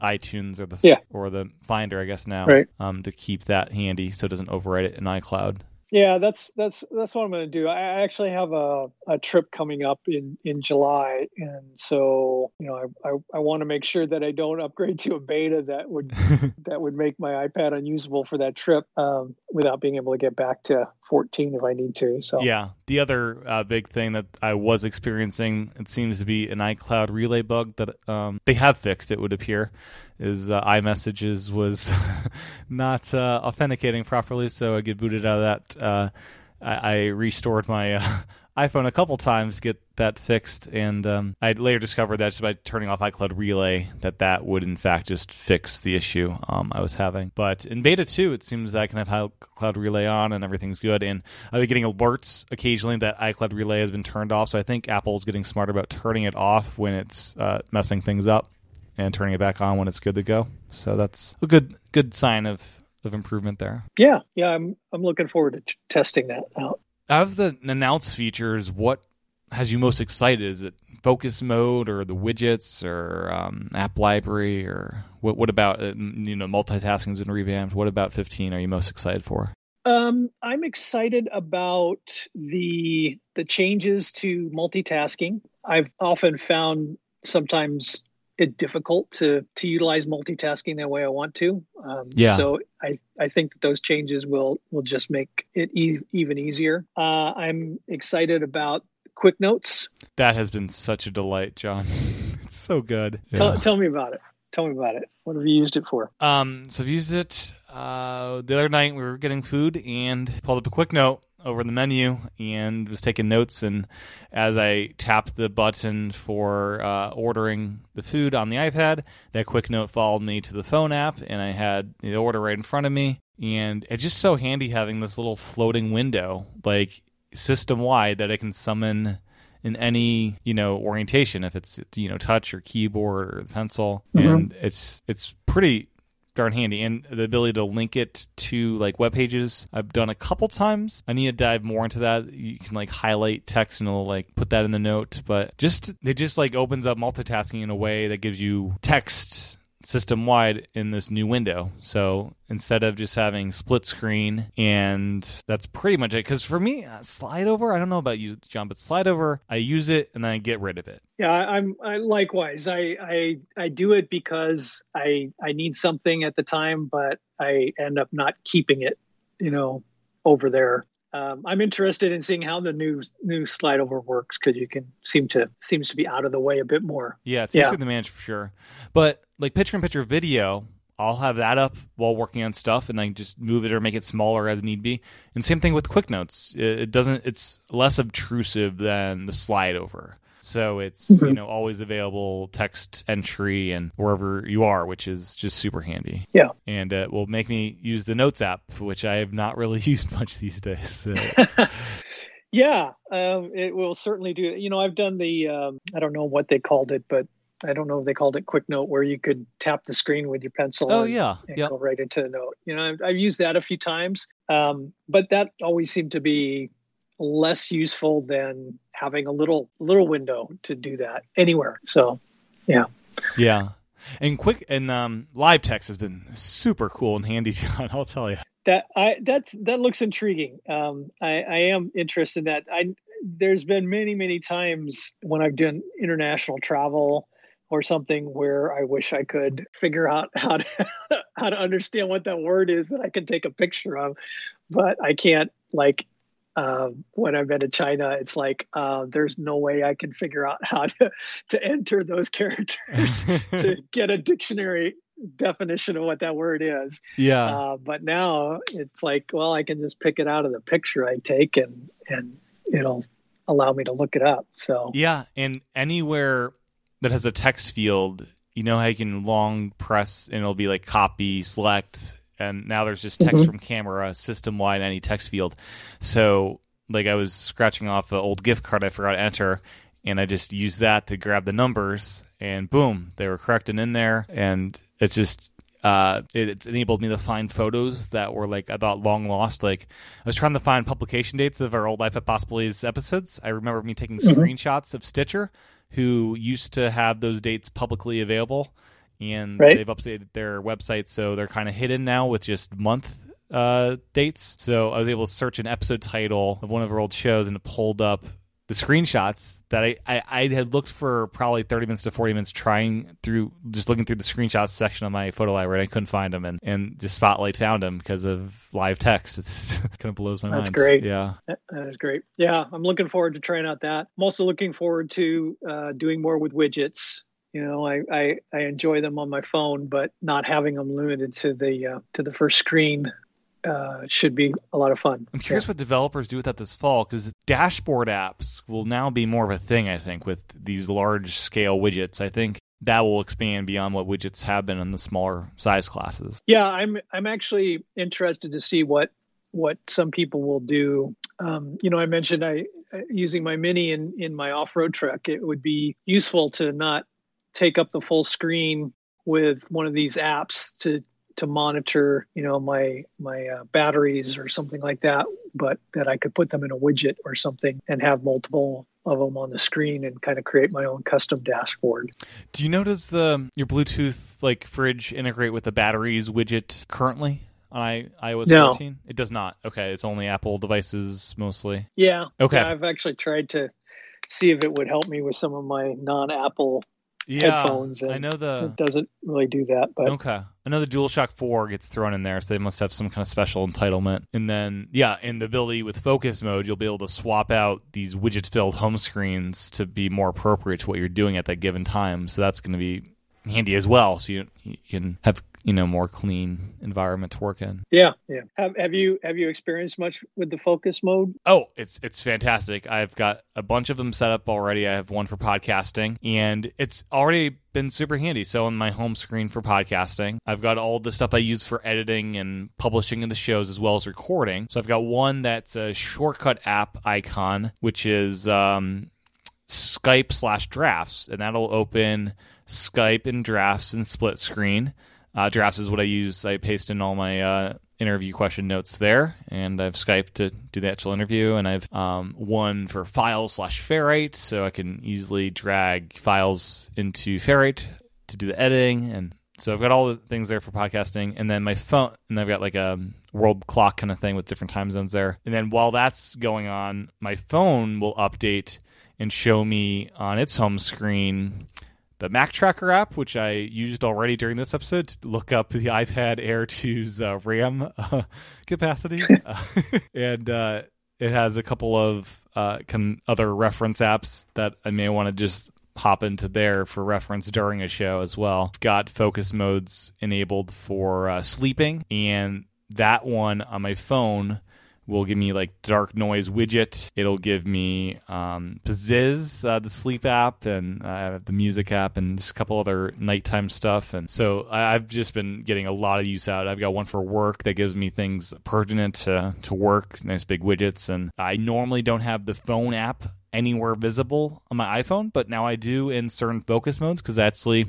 ITunes or the Yeah. or the Finder, I guess now, Right. um, to keep that handy so it doesn't overwrite it in iCloud. Yeah, that's that's that's what I'm going to do. I I actually have a, a trip coming up in in July, and so you know I, I, I want to make sure that I don't upgrade to a beta that would that would make my iPad unusable for that trip um, without being able to get back to 14 if I need to. So Yeah. The other uh, big thing that I was experiencing, it seems to be an iCloud relay bug that um, they have fixed, it would appear, is uh, iMessages was not uh, authenticating properly. So I get booted out of that. Uh, I, I restored my uh, iPhone a couple times get that fixed. And um, I later discovered that just by turning off iCloud relay, that that would in fact just fix the issue um, I was having. But in beta 2, it seems that I can have iCloud relay on and everything's good. And I've been getting alerts occasionally that iCloud relay has been turned off. So I think Apple's getting smarter about turning it off when it's uh, messing things up and turning it back on when it's good to go. So that's a good good sign of, of improvement there. yeah, yeah, I'm I'm looking forward to t- testing that out. Of the announce features, what has you most excited? Is it focus mode or the widgets or um, app library or what? What about uh, you know multitasking's been revamped? What about 15 are you most excited for? Um, I'm excited about the the changes to multitasking. I've often found sometimes it difficult to to utilize multitasking the way I want to. Um, Yeah. So I I think that those changes will will just make it e- even easier. Uh, I'm excited about Quick Notes. That has been such a delight, John. it's so good. Tell, Yeah. tell me about it. Tell me about it. What have you used it for? Um, so I've used it uh, the other night. We were getting food and pulled up a quick note over the menu and was taking notes. And as I tapped the button for uh, ordering the food on the iPad, that quick note followed me to the phone app, and I had the order right in front of me. And it's just so handy having this little floating window, like system wide, that I can summon in any you know orientation if it's you know touch or keyboard or pencil Mhm. and it's it's pretty darn handy. And the ability to link it to like web pages i've done a couple times. I need to dive more into that. You can like highlight text and it'll like put that in the note. But just it just like opens up multitasking in a way that gives you text system wide in this new window. So instead of just having split screen, and that's pretty much it. Because for me, uh, slide over, I don't know about you, John, but slide over, I use it and then I get rid of it. Yeah, I- I'm I, likewise. I, I I do it because I I need something at the time, but I end up not keeping it, you know, over there. um, I'm interested in seeing how the new new slide over works because you can seem to seems to be out of the way a bit more. Yeah, it's easier yeah. to manage for sure. But like picture in picture video, I'll have that up while working on stuff, and I just move it or make it smaller as need be. And same thing with Quick Notes. It, doesn't. It's less obtrusive than the slide over. So it's mm-hmm. you know always available text entry and wherever you are, which is just super handy. Yeah, and it will make me use the Notes app, which I have not really used much these days. So yeah, um, it will certainly do. You know, I've done the um, I don't know what they called it, but I don't know if they called it Quick Note, where you could tap the screen with your pencil. Oh and, yeah, and yep. go right into the note. You know, I've, I've used that a few times, um, but that always seemed to be less useful than having a little little window to do that anywhere. So, yeah, yeah, and quick and um, live text has been super cool and handy, John. I'll tell you that I that's that looks intriguing. Um, I, I am interested in that. I there's been many many times when I've done international travel or something where I wish I could figure out how to how to understand what that word is that I can take a picture of, but I can't. Like uh, when I've been to China, it's like uh, there's no way I can figure out how to to enter those characters to get a dictionary definition of what that word is. Yeah. Uh, but now it's like, well, I can just pick it out of the picture I take, and and it'll allow me to look it up. So yeah, and anywhere that has a text field, you know how you can long press and it'll be like copy, select, and now there's just text mm-hmm. from camera system wide any text field. So like I was scratching off an old gift card I forgot to enter, and I just used that to grab the numbers, and boom, they were correct and in there, and it's just uh, it, it's enabled me to find photos that were like I thought long lost. Like I was trying to find publication dates of our old iPad Possibilities episodes. I remember me taking mm-hmm. screenshots of Stitcher, who used to have those dates publicly available, and right. they've updated their website so they're kind of hidden now with just month uh, dates. So I was able to search an episode title of one of our old shows, and it pulled up the screenshots that I, I, I, had looked for probably 30 minutes to 40 minutes trying through just looking through the screenshots section of my photo library and I couldn't find them and, and just Spotlight found them because of live text. It's, it kind of blows my That's mind. That's great. Yeah. That is great. Yeah. I'm looking forward to trying out that. I'm also looking forward to uh, doing more with widgets. You know, I, I, I enjoy them on my phone, but not having them limited to the uh, to the first screen uh, should be a lot of fun. I'm curious yeah. what developers do with that this fall because dashboard apps will now be more of a thing. I think with these large scale widgets, I think that will expand beyond what widgets have been in the smaller size classes. Yeah, I'm I'm actually interested to see what what some people will do. Um, you know, I mentioned I using my mini in in my off road truck. It would be useful to not take up the full screen with one of these apps to to monitor, you know, my my uh, batteries or something like that, but that I could put them in a widget or something and have multiple of them on the screen and kind of create my own custom dashboard. Do you notice the your Bluetooth like fridge integrate with the batteries widget currently? on I, iOS no. 14? It does not. Okay, it's only Apple devices mostly. Yeah. Okay. Yeah, I've actually tried to see if it would help me with some of my non-Apple yeah, headphones. I know the it doesn't really do that, but okay. I know the DualShock Four gets thrown in there, so they must have some kind of special entitlement. And then, yeah, in the ability with focus mode, you'll be able to swap out these widget-filled home screens to be more appropriate to what you're doing at that given time. So that's going to be handy as well. So you, you can have you know more clean environment to work in. Yeah, yeah. Have, have you have you experienced much with the focus mode? Oh, it's it's fantastic. I've got a bunch of them set up already. I have one for podcasting, and it's already been super handy. So on my home screen for podcasting, I've got all the stuff I use for editing and publishing in the shows as well as recording. So I've got one that's a shortcut app icon, which is um, Skype slash drafts, and that'll open Skype and drafts and split screen. Uh, drafts is what I use. I paste in all my uh, interview question notes there, and I've Skype to do the actual interview, and I've um, one for files slash Ferrite, so I can easily drag files into Ferrite to do the editing, and so I've got all the things there for podcasting, and then my phone, and I've got like a world clock kind of thing with different time zones there, and then while that's going on, my phone will update and show me on its home screen the Mac Tracker app, which I used already during this episode to look up the iPad Air 2's uh, RAM uh, capacity, uh, and uh, it has a couple of uh, kind other reference apps that I may want to just hop into there for reference during a show as well. Got focus modes enabled for uh, sleeping, and that one on my phone will give me like dark noise widget. It'll give me um, uh, the sleep app, and uh, the music app, and just a couple other nighttime stuff. And so I- I've just been getting a lot of use out. I've got one for work that gives me things pertinent to to work, nice big widgets. And I normally don't have the phone app anywhere visible on my iPhone, but now I do in certain focus modes because actually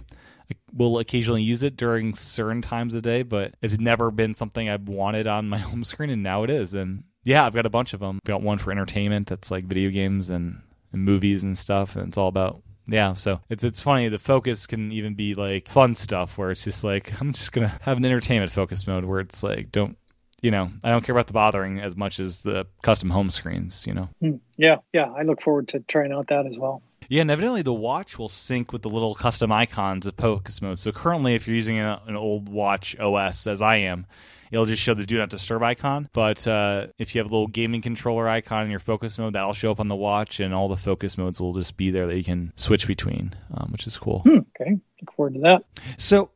will occasionally use it during certain times of day, but it's never been something I've wanted on my home screen, and now it is. And yeah, I've got a bunch of them. I've got one for entertainment that's like video games and, and movies and stuff, and it's all about yeah. So it's it's funny. The focus can even be like fun stuff where it's just like I'm just gonna have an entertainment focus mode where it's like don't you know I don't care about the bothering as much as the custom home screens. You know. Hmm. Yeah, yeah. I look forward to trying out that as well. Yeah, and evidently the watch will sync with the little custom icons of focus mode. So currently, if you're using a, an old watch OS, as I am, it'll just show the do not disturb icon. But uh, if you have a little gaming controller icon in your focus mode, that'll show up on the watch, and all the focus modes will just be there that you can switch between, um, which is cool. Hmm, okay, look forward to that. So,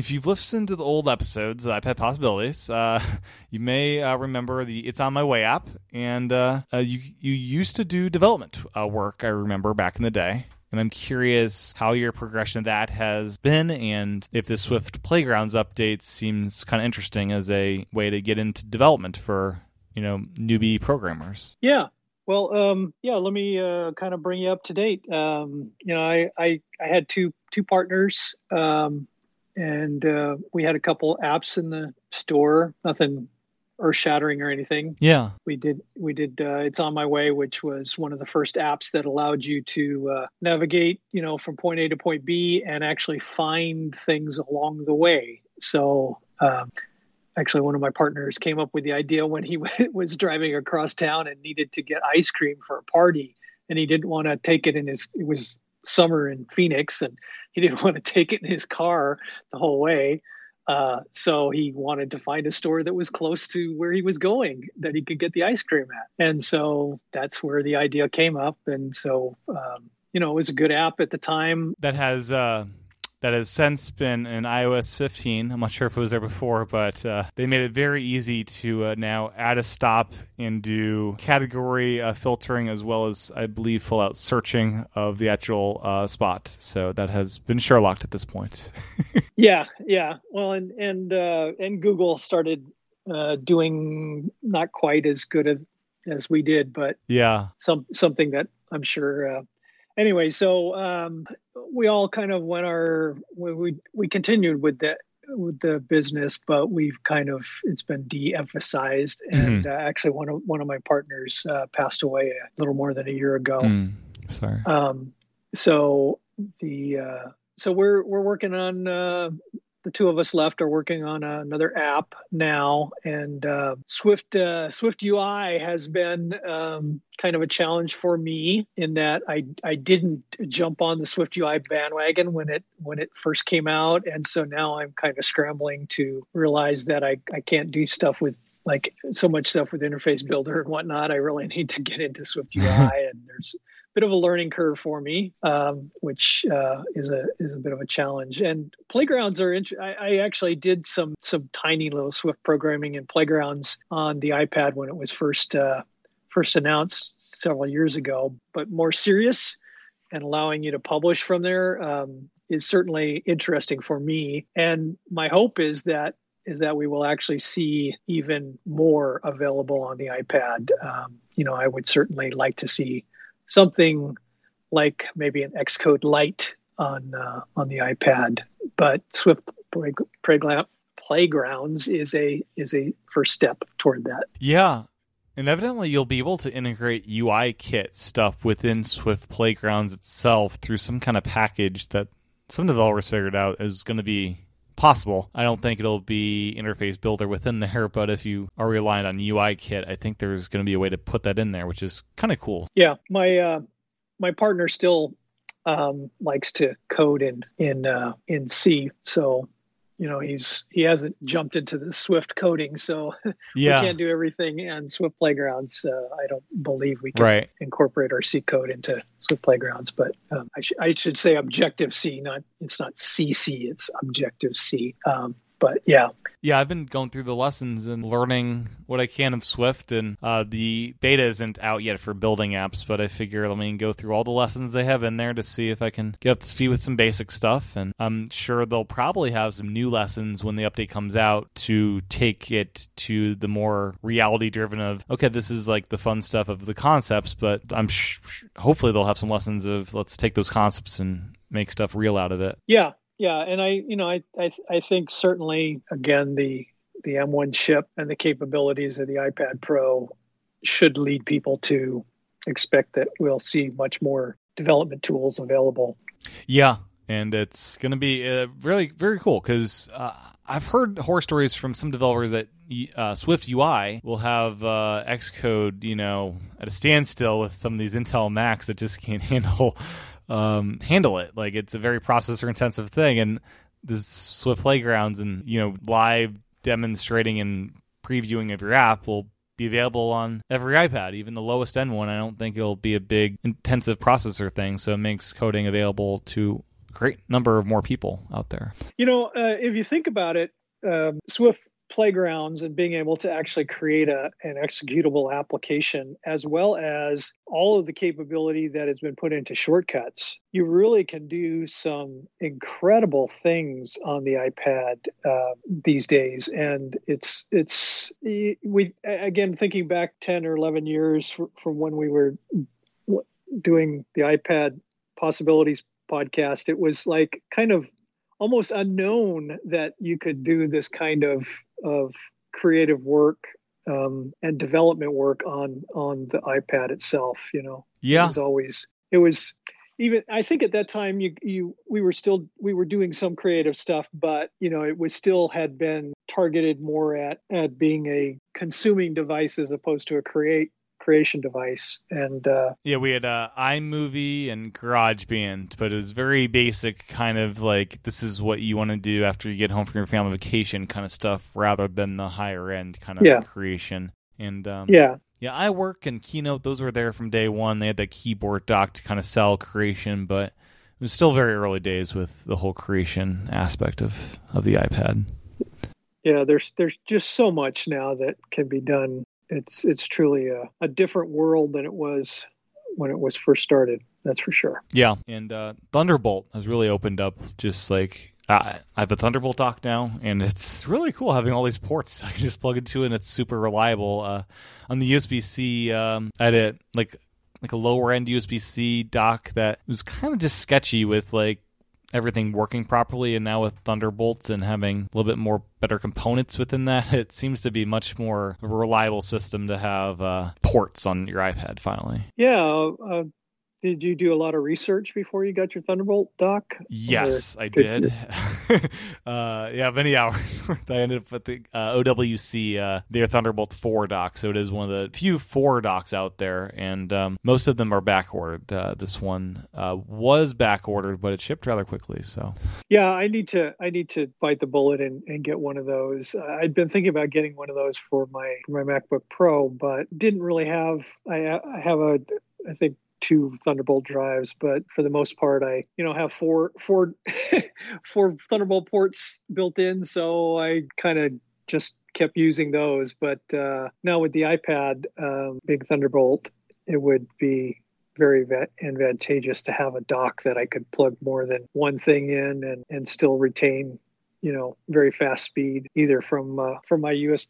if you've listened to the old episodes of iPad Possibilities, uh, you may uh, remember the "It's on My Way" app, and uh, uh, you you used to do development uh, work. I remember back in the day, and I'm curious how your progression of that has been, and if the Swift Playgrounds update seems kind of interesting as a way to get into development for you know newbie programmers. Yeah. Well, um, yeah. Let me uh, kind of bring you up to date. Um, you know, I, I I had two two partners. Um, and uh, we had a couple apps in the store. Nothing earth shattering or anything. Yeah, we did. We did. Uh, it's on my way, which was one of the first apps that allowed you to uh, navigate, you know, from point A to point B and actually find things along the way. So. Um, actually, one of my partners came up with the idea when he was driving across town and needed to get ice cream for a party, and he didn't want to take it in his. It was summer in Phoenix, and he didn't want to take it in his car the whole way. Uh, so he wanted to find a store that was close to where he was going that he could get the ice cream at. And so that's where the idea came up. And so, um, you know, it was a good app at the time. That has uh, that has since been in iOS 15. I'm not sure if it was there before, but uh, they made it very easy to uh, now add a stop and do category uh, filtering as well as, I believe, full out searching of the actual uh, spot. So that has been Sherlocked at this point. yeah, yeah. Well, and and uh, and Google started uh, doing not quite as good as as we did, but yeah, some something that I'm sure anyway, so um, we all kind of went our we we continued with that with the business, but we've kind of it's been de-emphasized. And mm-hmm. uh, actually, one of one of my partners uh, passed away a little more than a year ago. Mm, sorry. Um, so the uh, so we're we're working on uh, the two of us left are working on another app now, and uh, Swift uh, Swift UI has been um, kind of a challenge for me in that I I didn't jump on the Swift UI bandwagon when it when it first came out, and so now I'm kind of scrambling to realize that I I can't do stuff with like so much stuff with interface builder and whatnot. I really need to get into Swift UI, and there's bit of a learning curve for me, um, which uh, is a is a bit of a challenge. And playgrounds are. Int- I, I, actually did some some tiny little Swift programming in playgrounds on the iPad when it was first uh, first announced several years ago. But more serious and allowing you to publish from there um, is certainly interesting for me. And my hope is that is that we will actually see even more available on the iPad. Um, you know, I would certainly like to see something like maybe an Xcode Lite on uh, on the iPad. But Swift Playgrounds is a is a first step toward that. Yeah. And evidently, you'll be able to integrate UI kit stuff within Swift Playgrounds itself through some kind of package that some developers figured out is going to be possible. I don't think it'll be interface builder within there, but if you are reliant on UI kit, I think there's going to be a way to put that in there, which is kind of cool. Yeah, my uh, my partner still um, likes to code in in uh, in C, so you know he's he hasn't jumped into the Swift coding, so Yeah. we can't do everything on Swift Playgrounds. Uh, I don't believe we can Right. incorporate our C code into Swift Playgrounds, but um, I, sh- I should say Objective C, not it's not CC, it's Objective C. Um, but yeah, Yeah, I've been going through the lessons and learning what I can of Swift, and uh, the beta isn't out yet for building apps, but I figure let me go through all the lessons they have in there to see if I can get up to speed with some basic stuff. And I'm sure they'll probably have some new lessons when the update comes out to take it to the more reality driven of, okay, this is like the fun stuff of the concepts, but I'm sh- hopefully they'll have some lessons of let's take those concepts and make stuff real out of it. yeah, yeah, and I you know I I, I think certainly again the the M1 chip and the capabilities of the iPad Pro should lead people to expect that we'll see much more development tools available. Yeah, and it's going to be uh, really very cool because uh, I've heard horror stories from some developers that uh, Swift UI will have uh, Xcode, you know, at a standstill with some of these Intel Macs that just can't handle um, handle it. Like it's a very processor intensive thing, and this Swift Playgrounds and you know live demonstrating and previewing of your app will be available on every iPad, even the lowest end one. I don't think it'll be a big intensive processor thing, so it makes coding available to a great number of more people out there. You know, uh, if you think about it, um, Swift playgrounds and being able to actually create a, an executable application as well as all of the capability that has been put into shortcuts. You really can do some incredible things on the ipad uh, these days. And it's it's we again thinking back 10 or 11 years from when we were doing the ipad possibilities podcast it was like kind of almost unknown that you could do this kind of of creative work um, and development work on on the iPad itself. You know, yeah, it was always it was even. I think at that time you you we were still we were doing some creative stuff, but you know it was still had been targeted more at at being a consuming device as opposed to a create creation device and uh yeah we had uh imovie and garageband but it was very basic kind of like this is what you want to do after you get home from your family vacation kind of stuff rather than the higher end kind of yeah. creation. And um yeah. yeah iwork and keynote those were there from day one. They had that keyboard dock to kind of sell creation but it was still very early days with the whole creation aspect of of the ipad. Yeah there's there's just so much now that can be done it's it's truly a, a different world than it was when it was first started. That's for sure. Yeah, and uh, Thunderbolt has really opened up. Just like I have a Thunderbolt dock now, and it's really cool having all these ports I can just plug into, and it's super reliable. Uh, on the USB C, um, I had like like a lower end USB C dock that was kind of just sketchy with like everything working properly and now with thunderbolts and having a little bit more better components within that it seems to be much more reliable system to have uh, ports on your ipad finally. Yeah uh, did you do a lot of research before you got your Thunderbolt dock? Yes, I did. uh, yeah, many hours. I ended up with the uh, OWC, uh, their Thunderbolt 4 dock. So it is one of the few 4 docks out there, and um, most of them are back ordered. Uh, this one uh, was back ordered, but it shipped rather quickly. So yeah, I need to I need to bite the bullet and, and get one of those. I'd been thinking about getting one of those for my for my MacBook Pro, but didn't really have. I, I have a I think two Thunderbolt drives, but for the most part, I you know have four four four Thunderbolt ports built in, so I kind of just kept using those. But uh, now with the iPad, um, big Thunderbolt, it would be very advantageous to have a dock that I could plug more than one thing in and and still retain you know very fast speed either from uh, from my US,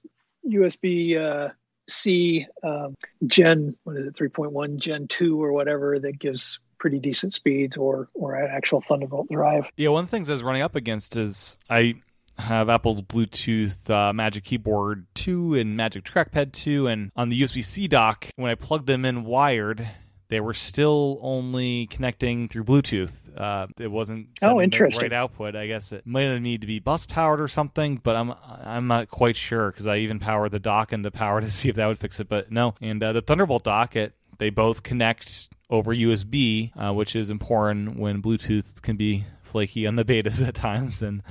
USB. Uh, C um, Gen, what is it, 3.1 Gen 2 or whatever that gives pretty decent speeds or or an actual Thunderbolt drive. Yeah, one of the things I was running up against is I have Apple's Bluetooth uh, Magic Keyboard 2 and Magic Trackpad 2, and on the USB C dock, when I plugged them in wired, they were still only connecting through Bluetooth. Uh, it wasn't oh, interesting. right output. I guess it might need to be bus powered or something, but I'm I'm not quite sure because I even powered the dock into power to see if that would fix it. But no, and uh, the Thunderbolt dock, it they both connect over USB, uh, which is important when Bluetooth can be flaky on the betas at times. And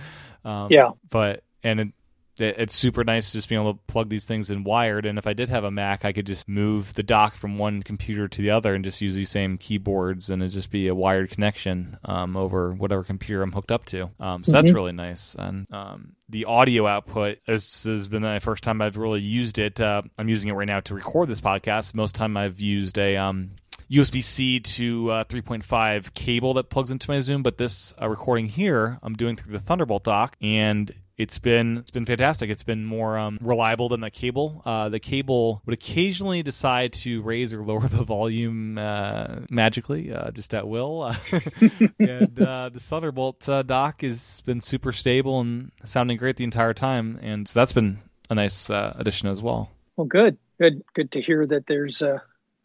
Um, Yeah. But and it's super nice just being able to plug these things in wired. And if I did have a Mac, I could just move the dock from one computer to the other and just use these same keyboards, and it'd just be a wired connection um, over whatever computer I'm hooked up to. Um, so that's Mhm. really nice. And um, the audio output this has been the first time I've really used it. Uh, I'm using it right now to record this podcast. Most time I've used a um, USB C to uh, 3.5 cable that plugs into my Zoom, but this uh, recording here I'm doing through the Thunderbolt dock, and it's been it's been fantastic. It's been more um, reliable than the cable. Uh, the cable would occasionally decide to raise or lower the volume uh, magically, uh, just at will. and uh, the Thunderbolt uh, dock has been super stable and sounding great the entire time, and so that's been a nice uh, addition as well. Well, good, good, good to hear that there's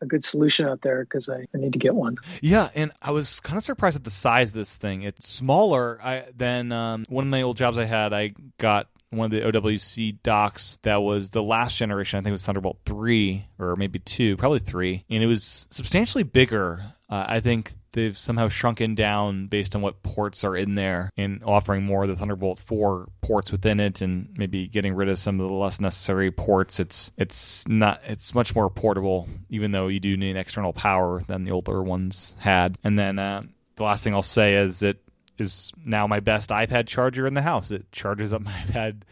a good solution out there because I, I need to get one. Yeah, and I was kind of surprised at the size of this thing. It's smaller I, than um, one of my old jobs I had. I got one of the OWC docks that was the last generation. I think it was Thunderbolt 3 or maybe 2, probably 3. And it was substantially bigger. Uh, I think they've somehow shrunken down based on what ports are in there and offering more of the Thunderbolt 4 ports within it and maybe getting rid of some of the less necessary ports. It's it's not it's much more portable even though you do need external power than the older ones had. And then uh, the last thing I'll say is it is now my best iPad charger in the house. It charges up my iPad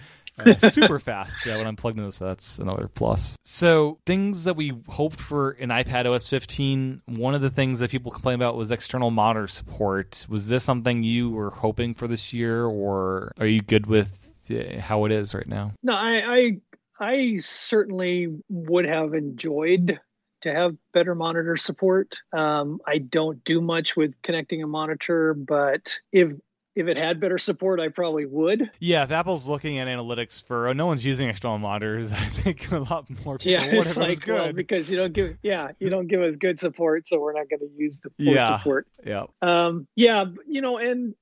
super fast uh, when I'm plugged in. So that's another plus. So things that we hoped for in iPad OS 15. One of the things that people complain about was external monitor support. Was this something you were hoping for this year, or are you good with uh, how it is right now? No, I, I, I certainly would have enjoyed to have better monitor support. Um, I don't do much with connecting a monitor, but if if it had better support, I probably would. Yeah, if Apple's looking at analytics for oh, no one's using external monitors, I think a lot more people Yeah, would it's if it was like well, good. because you don't give yeah you don't give us good support, so we're not going to use the poor Yeah. support. yeah, Um, yeah, you know, and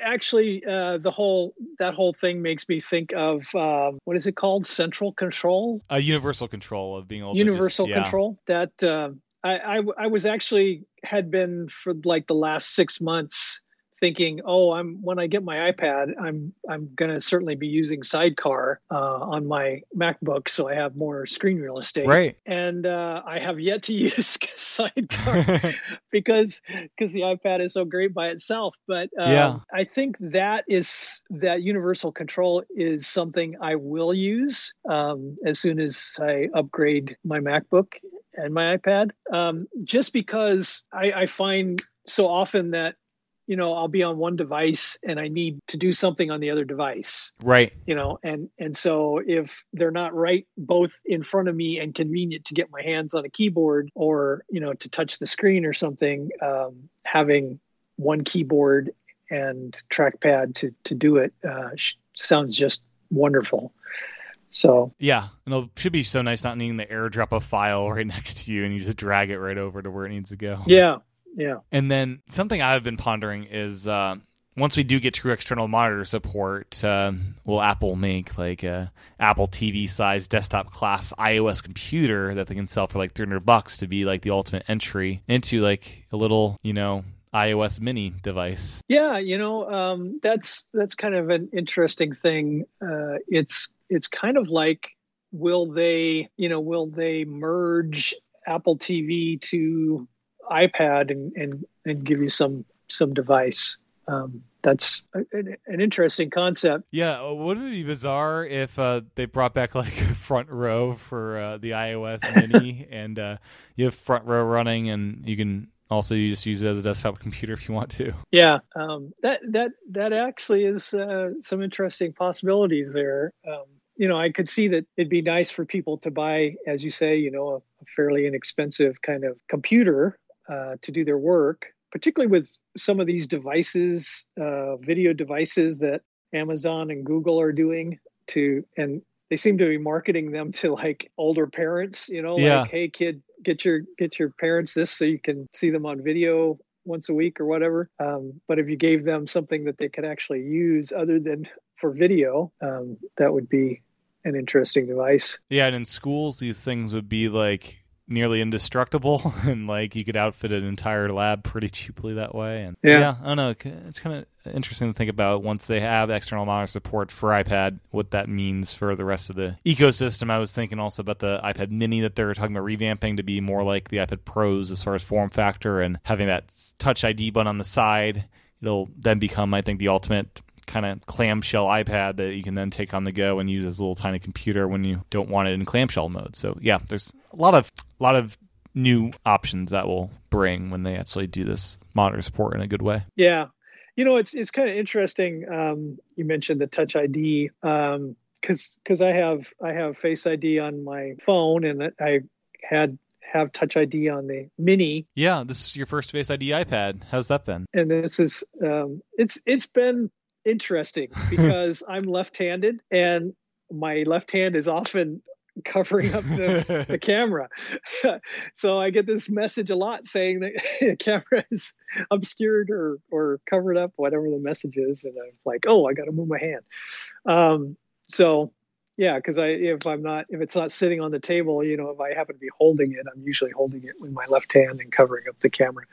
actually, uh, the whole that whole thing makes me think of um, what is it called? Central control, a universal control of being able universal just, yeah. control. That uh, I, I I was actually had been for like the last six months thinking, oh, I'm when I get my iPad, I'm I'm gonna certainly be using Sidecar uh, on my MacBook, so I have more screen real estate. Right. And uh, I have yet to use Sidecar because because the iPad is so great by itself. But um, Yeah. I think that is that universal control is something I will use um, as soon as I upgrade my MacBook and my iPad. Um, just because I, I find so often that you know I'll be on one device and I need to do something on the other device. Right. you know and and so if they're not right both in front of me and convenient to get my hands on a keyboard or you know to touch the screen or something um, having one keyboard and trackpad to to do it uh, sh- sounds just wonderful. So. Yeah, and it should be so nice not needing to airdrop a file right next to you and you just drag it right over to where it needs to go. yeah yeah And then something I've been pondering is uh, once we do get true external monitor support, uh, will Apple make like a Apple TV size desktop class iOS computer that they can sell for like 300 bucks to be like the ultimate entry into like a little, you know, iOS mini device. Yeah, you know, um, that's that's kind of an interesting thing. Uh, it's it's kind of like, will they, you know, will they merge Apple TV to iPad and and, and give you some some device? Um, that's an, an interesting concept. Yeah, uh, wouldn't it be bizarre if uh, they brought back like front row for uh, the iOS mini and uh, you have front row running and you can also you just use it as a desktop computer if you want to. Yeah, um, that that that actually is uh, some interesting possibilities there. Um, you know, I could see that it'd be nice for people to buy, as you say, you know, a, a fairly inexpensive kind of computer uh, to do their work, particularly with some of these devices, uh, video devices that Amazon and Google are doing to, and they seem to be marketing them to like older parents. You know, Yeah. like, hey kid, get your get your parents this so you can see them on video once a week or whatever. Um, but if you gave them something that they could actually use other than for video, um, that would be an interesting device. Yeah, and in schools these things would be like nearly indestructible and like you could outfit an entire lab pretty cheaply that way and Yeah. i don't know it's kind of interesting to think about once they have external monitor support for ipad what that means for the rest of the ecosystem i was thinking also about the ipad mini that they're talking about revamping to be more like the ipad pros as far as form factor and having that touch id button on the side it'll then become i think the ultimate kind of clamshell iPad that you can then take on the go and use as a little tiny computer when you don't want it in clamshell mode. So yeah, there's a lot of a lot of new options that will bring when they actually do this monitor support in a good way. Yeah, you know, it's it's kind of interesting. Um, you mentioned the Touch ID because because I have I have Face ID on my phone, and I had have Touch ID on the Mini, Yeah, this is your first Face ID iPad. How's that been? and this is um, it's it's been interesting because I'm left-handed, and my left hand is often covering up the the camera. so I get this message a lot saying that the camera is obscured or or covered up, whatever the message is, and I'm like, oh, I got to move my hand. Um, so yeah, because I if I'm not if it's not sitting on the table, you know, if I happen to be holding it, I'm usually holding it with my left hand and covering up the camera.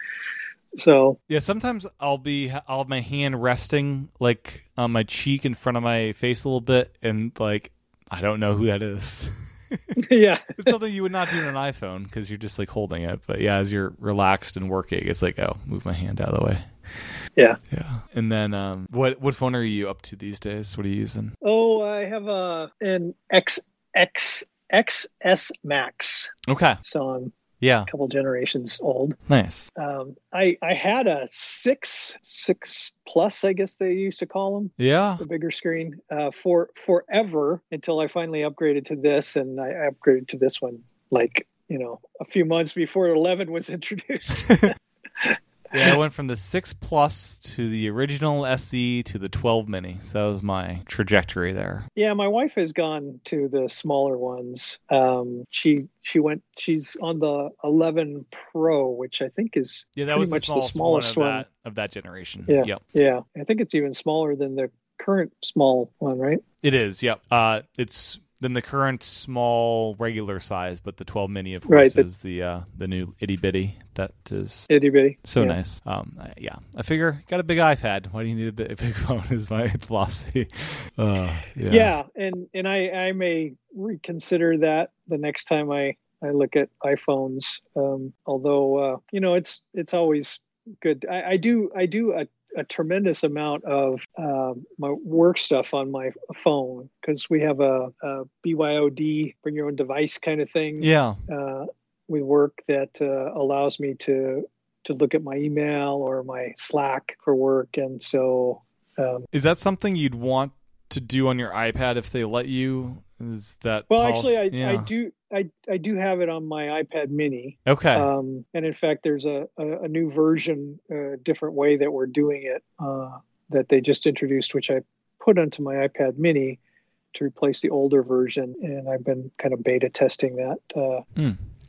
So Yeah, sometimes I'll be I'll have my hand resting like on my cheek in front of my face a little bit and like I don't know who that is. yeah, it's something you would not do on an iPhone because you're just like holding it. But yeah, as you're relaxed and working, it's like, oh, move my hand out of the way. Yeah. Yeah. And then, um, what what phone are you up to these days? What are you using? oh, I have a an X X XS Max, Okay. so I'm Yeah. a couple generations old. Nice. Um, I I had a six six plus, I guess they used to call them, Yeah. the bigger screen, uh, for forever until I finally upgraded to this, and I upgraded to this one like you know a few months before 11 was introduced. Yeah, I went from the six plus to the original SE to the 12 mini. So that was my trajectory there. yeah, my wife has gone to the smaller ones. Um, she she went. She's on the 11 Pro, which I think is Yeah, that Pretty was the much the smallest, smallest one of one. that of that generation. Yeah. Yep. yeah. I think it's even smaller than the current small one, right? It is. Yep. Uh, it's then the current small regular size, but the 12 mini, of course, Right, but- is the uh, the new itty bitty. That is Itty bitty. so Yeah. nice. Um, I- yeah, I figure got a big iPad. Why do you need a big, a big phone? Is my philosophy. Uh, yeah. yeah and and i i may reconsider that the next time i i look at iphones um although uh you know it's it's always good i, I do i do a, a tremendous amount of um, my work stuff on my phone because we have a, a byod bring your own device kind of thing Yeah. uh, with work that uh, allows me to to look at my email or my slack for work and so um, Is that something you'd want to do on your iPad if they let you? Is that Well, policy- actually, I, yeah. I do I, I do have it on my iPad Mini, Okay. um, and in fact, there's a, a, a new version, a different way that we're doing it uh, that they just introduced, which I put onto my iPad Mini to replace the older version, and I've been kind of beta testing that, uh,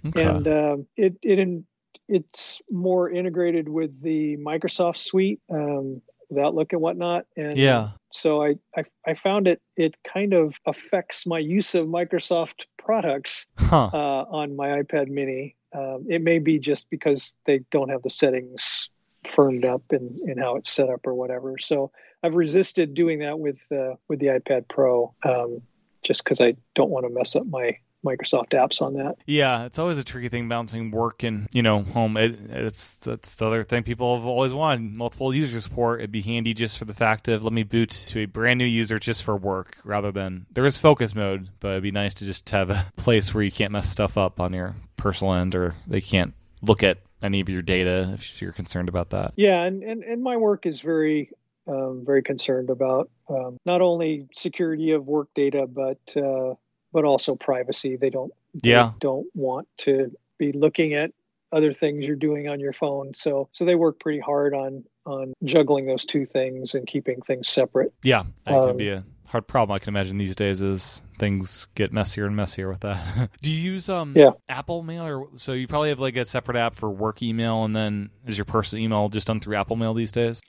okay. and um, it it in, it's more integrated with the Microsoft Suite, um, with Outlook and whatnot, and yeah. so I, I I found it it kind of affects my use of Microsoft products Huh. uh, on my iPad Mini. Um, it may be just because they don't have the settings firmed up in, in how it's set up or whatever. So I've resisted doing that with uh, with the iPad Pro, um, just because I don't want to mess up my Microsoft apps on that. Yeah, it's always a tricky thing balancing work and you know home. It, it's that's the other thing people have always wanted: multiple user support. It'd be handy just for the fact of let me boot to a brand new user just for work, rather than there is focus mode, but it'd be nice to just have a place where you can't mess stuff up on your personal end, or they can't look at any of your data if you're concerned about that. Yeah, and and, and my work is very um, very concerned about um, not only security of work data, but uh, but also privacy. They don't they Yeah. don't want to be looking at other things you're doing on your phone. So so they work pretty hard on on juggling those two things and keeping things separate. Yeah, that can Um, be a hard problem. I can imagine these days as things get messier and messier with that. Do you use um Yeah. Apple Mail or so you probably have like a separate app for work email and then is your personal email just done through Apple Mail these days?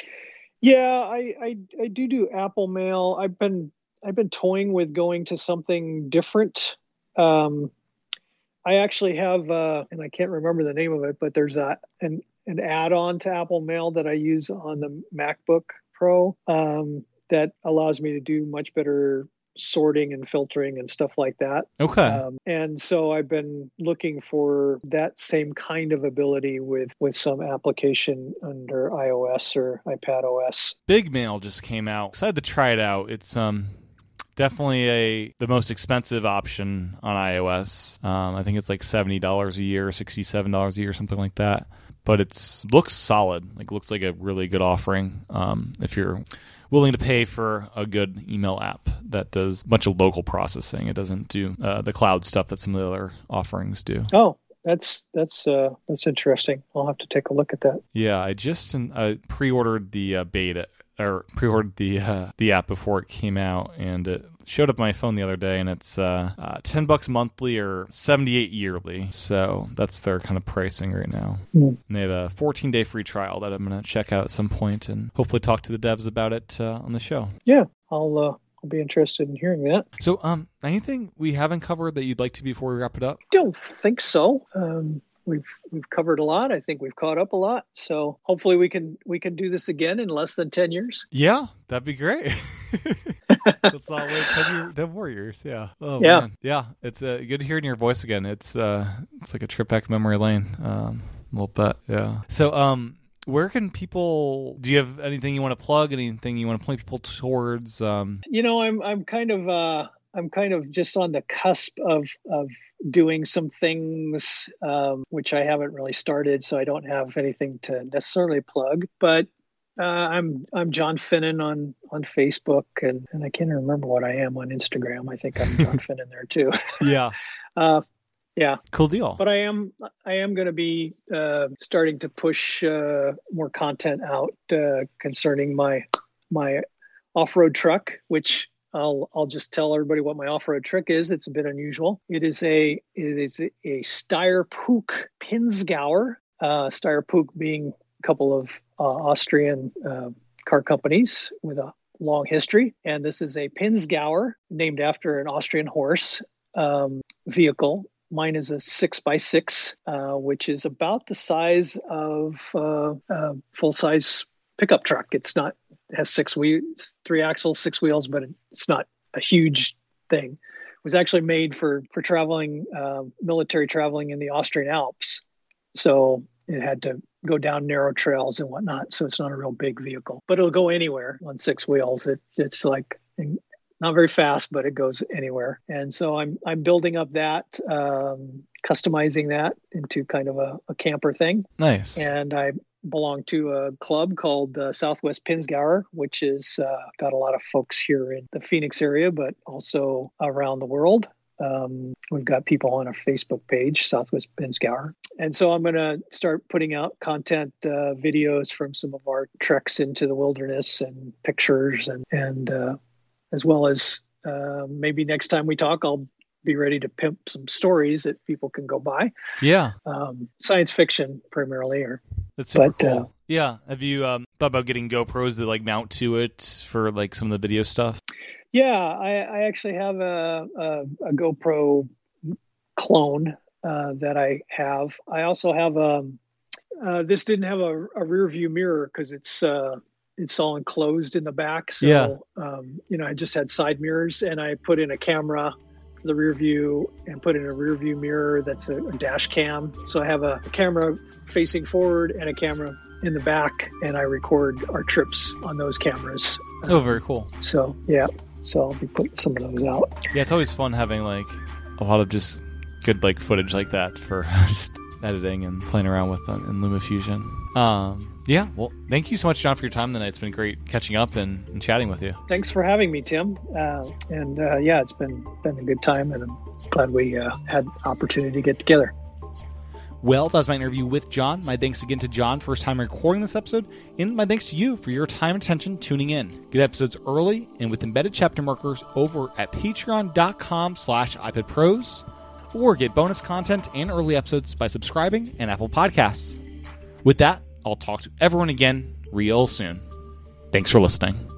Yeah, I, I I do do Apple Mail. I've been I've been toying with going to something different. Um, I actually have, uh, and I can't remember the name of it, but there's a an an add-on to Apple Mail that I use on the MacBook Pro um, that allows me to do much better sorting and filtering and stuff like that. Okay. Um, and so I've been looking for that same kind of ability with with some application under iOS or iPad OS. Big Mail just came out. Excited to try it out. It's um definitely a the most expensive option on iOS. Um, I think it's like seventy dollars a year, sixty seven dollars a year, something like that. But it's looks solid. Like looks like a really good offering. Um, if you're willing to pay for a good email app that does a bunch of local processing. It doesn't do uh, the cloud stuff that some of the other offerings do. Oh, that's that's uh, that's interesting. I'll have to take a look at that. Yeah, I just uh, pre-ordered the uh, beta or pre-ordered the uh, the app before it came out, and it showed up on my phone the other day, and it's uh, uh, ten bucks monthly or seventy eight yearly. So that's their kind of pricing right now. Mm. And they have a fourteen day free trial that I'm going to check out at some point, and hopefully talk to the devs about it uh, on the show. Yeah, I'll uh, I'll be interested in hearing that. So, um, anything we haven't covered that you'd like to before we wrap it up? Don't think so. Um, we've we've covered a lot. I think we've caught up a lot. So hopefully we can we can do this again in less than ten years. Yeah, that'd be great. Let's not wait 10, year, 10 more years. Yeah. Oh, Yeah. Man. Yeah. It's uh, good hearing your voice again. It's uh, it's like a trip back memory lane. Um, a little bit. Yeah. So, um, where can people? Do you have anything you want to plug? Anything you want to point people towards? Um, You know, I'm I'm kind of uh, I'm kind of just on the cusp of of doing some things um, which I haven't really started, so I don't have anything to necessarily plug. But uh, I'm I'm John Finnan on on Facebook, and and I can't remember what I am on Instagram. I think I'm John Finnan there too. yeah. Uh, yeah, Cool deal. but I am I am going to be uh, starting to push uh, more content out uh, concerning my my off road truck, which I'll I'll just tell everybody what my off road trick is. It's a bit unusual. It is a it is a, a Steyr Puch Pinzgauer. Uh, Steyr Puch being a couple of uh, Austrian uh, car companies with a long history, and this is a Pinzgauer named after an Austrian horse um, vehicle Mine is a six by six, uh, which is about the size of uh, a full size pickup truck. It's not has six wheels, three axles, six wheels, but it's not a huge thing. It was actually made for for traveling, uh, military traveling in the Austrian Alps. So it had to go down narrow trails and whatnot. So it's not a real big vehicle, but it'll go anywhere on six wheels. It, it's like not very fast, but it goes anywhere. And so I'm I'm building up that, um, customizing that into kind of a, a camper thing. Nice. And I belong to a club called uh, Southwest Pinzgauer, which is uh, got a lot of folks here in the Phoenix area, but also around the world. Um, we've got people on our Facebook page, Southwest Pinzgauer. And so I'm going to start putting out content uh, videos from some of our treks into the wilderness and pictures and, and uh, as well as uh, maybe next time we talk, I'll be ready to pimp some stories that people can go by. yeah. Um, science fiction primarily, or That's super But, cool. uh, yeah. Have you um, thought about getting GoPros to like mount to it for like some of the video stuff? yeah, I, I actually have a, a, a GoPro clone uh, that I have. I also have um, uh, this didn't have a, a rear view mirror because it's uh, it's all enclosed in the back. So Yeah. um, you know, I just had side mirrors, and I put in a camera the rear view and put in a rear view mirror that's a, a dash cam. So I have a, a camera facing forward and a camera in the back, and I record our trips on those cameras. Oh, very cool. So yeah, so I'll be putting some of those out. Yeah, it's always fun having like a lot of just good like footage like that for just editing and playing around with uh, in LumaFusion. Um, yeah, well, thank you so much, John, for your time tonight. It's been great catching up and, and chatting with you. Thanks for having me, Tim. Uh, and uh, yeah, it's been been a good time, and I'm glad we uh, had opportunity to get together. Well, that was my interview with John. My thanks again to John for his time recording this episode, and my thanks to you for your time and attention tuning in. Get episodes early and with embedded chapter markers over at patreon.com slash iPadPros, or get bonus content and early episodes by subscribing and Apple Podcasts. With that, I'll talk to everyone again real soon. Thanks for listening.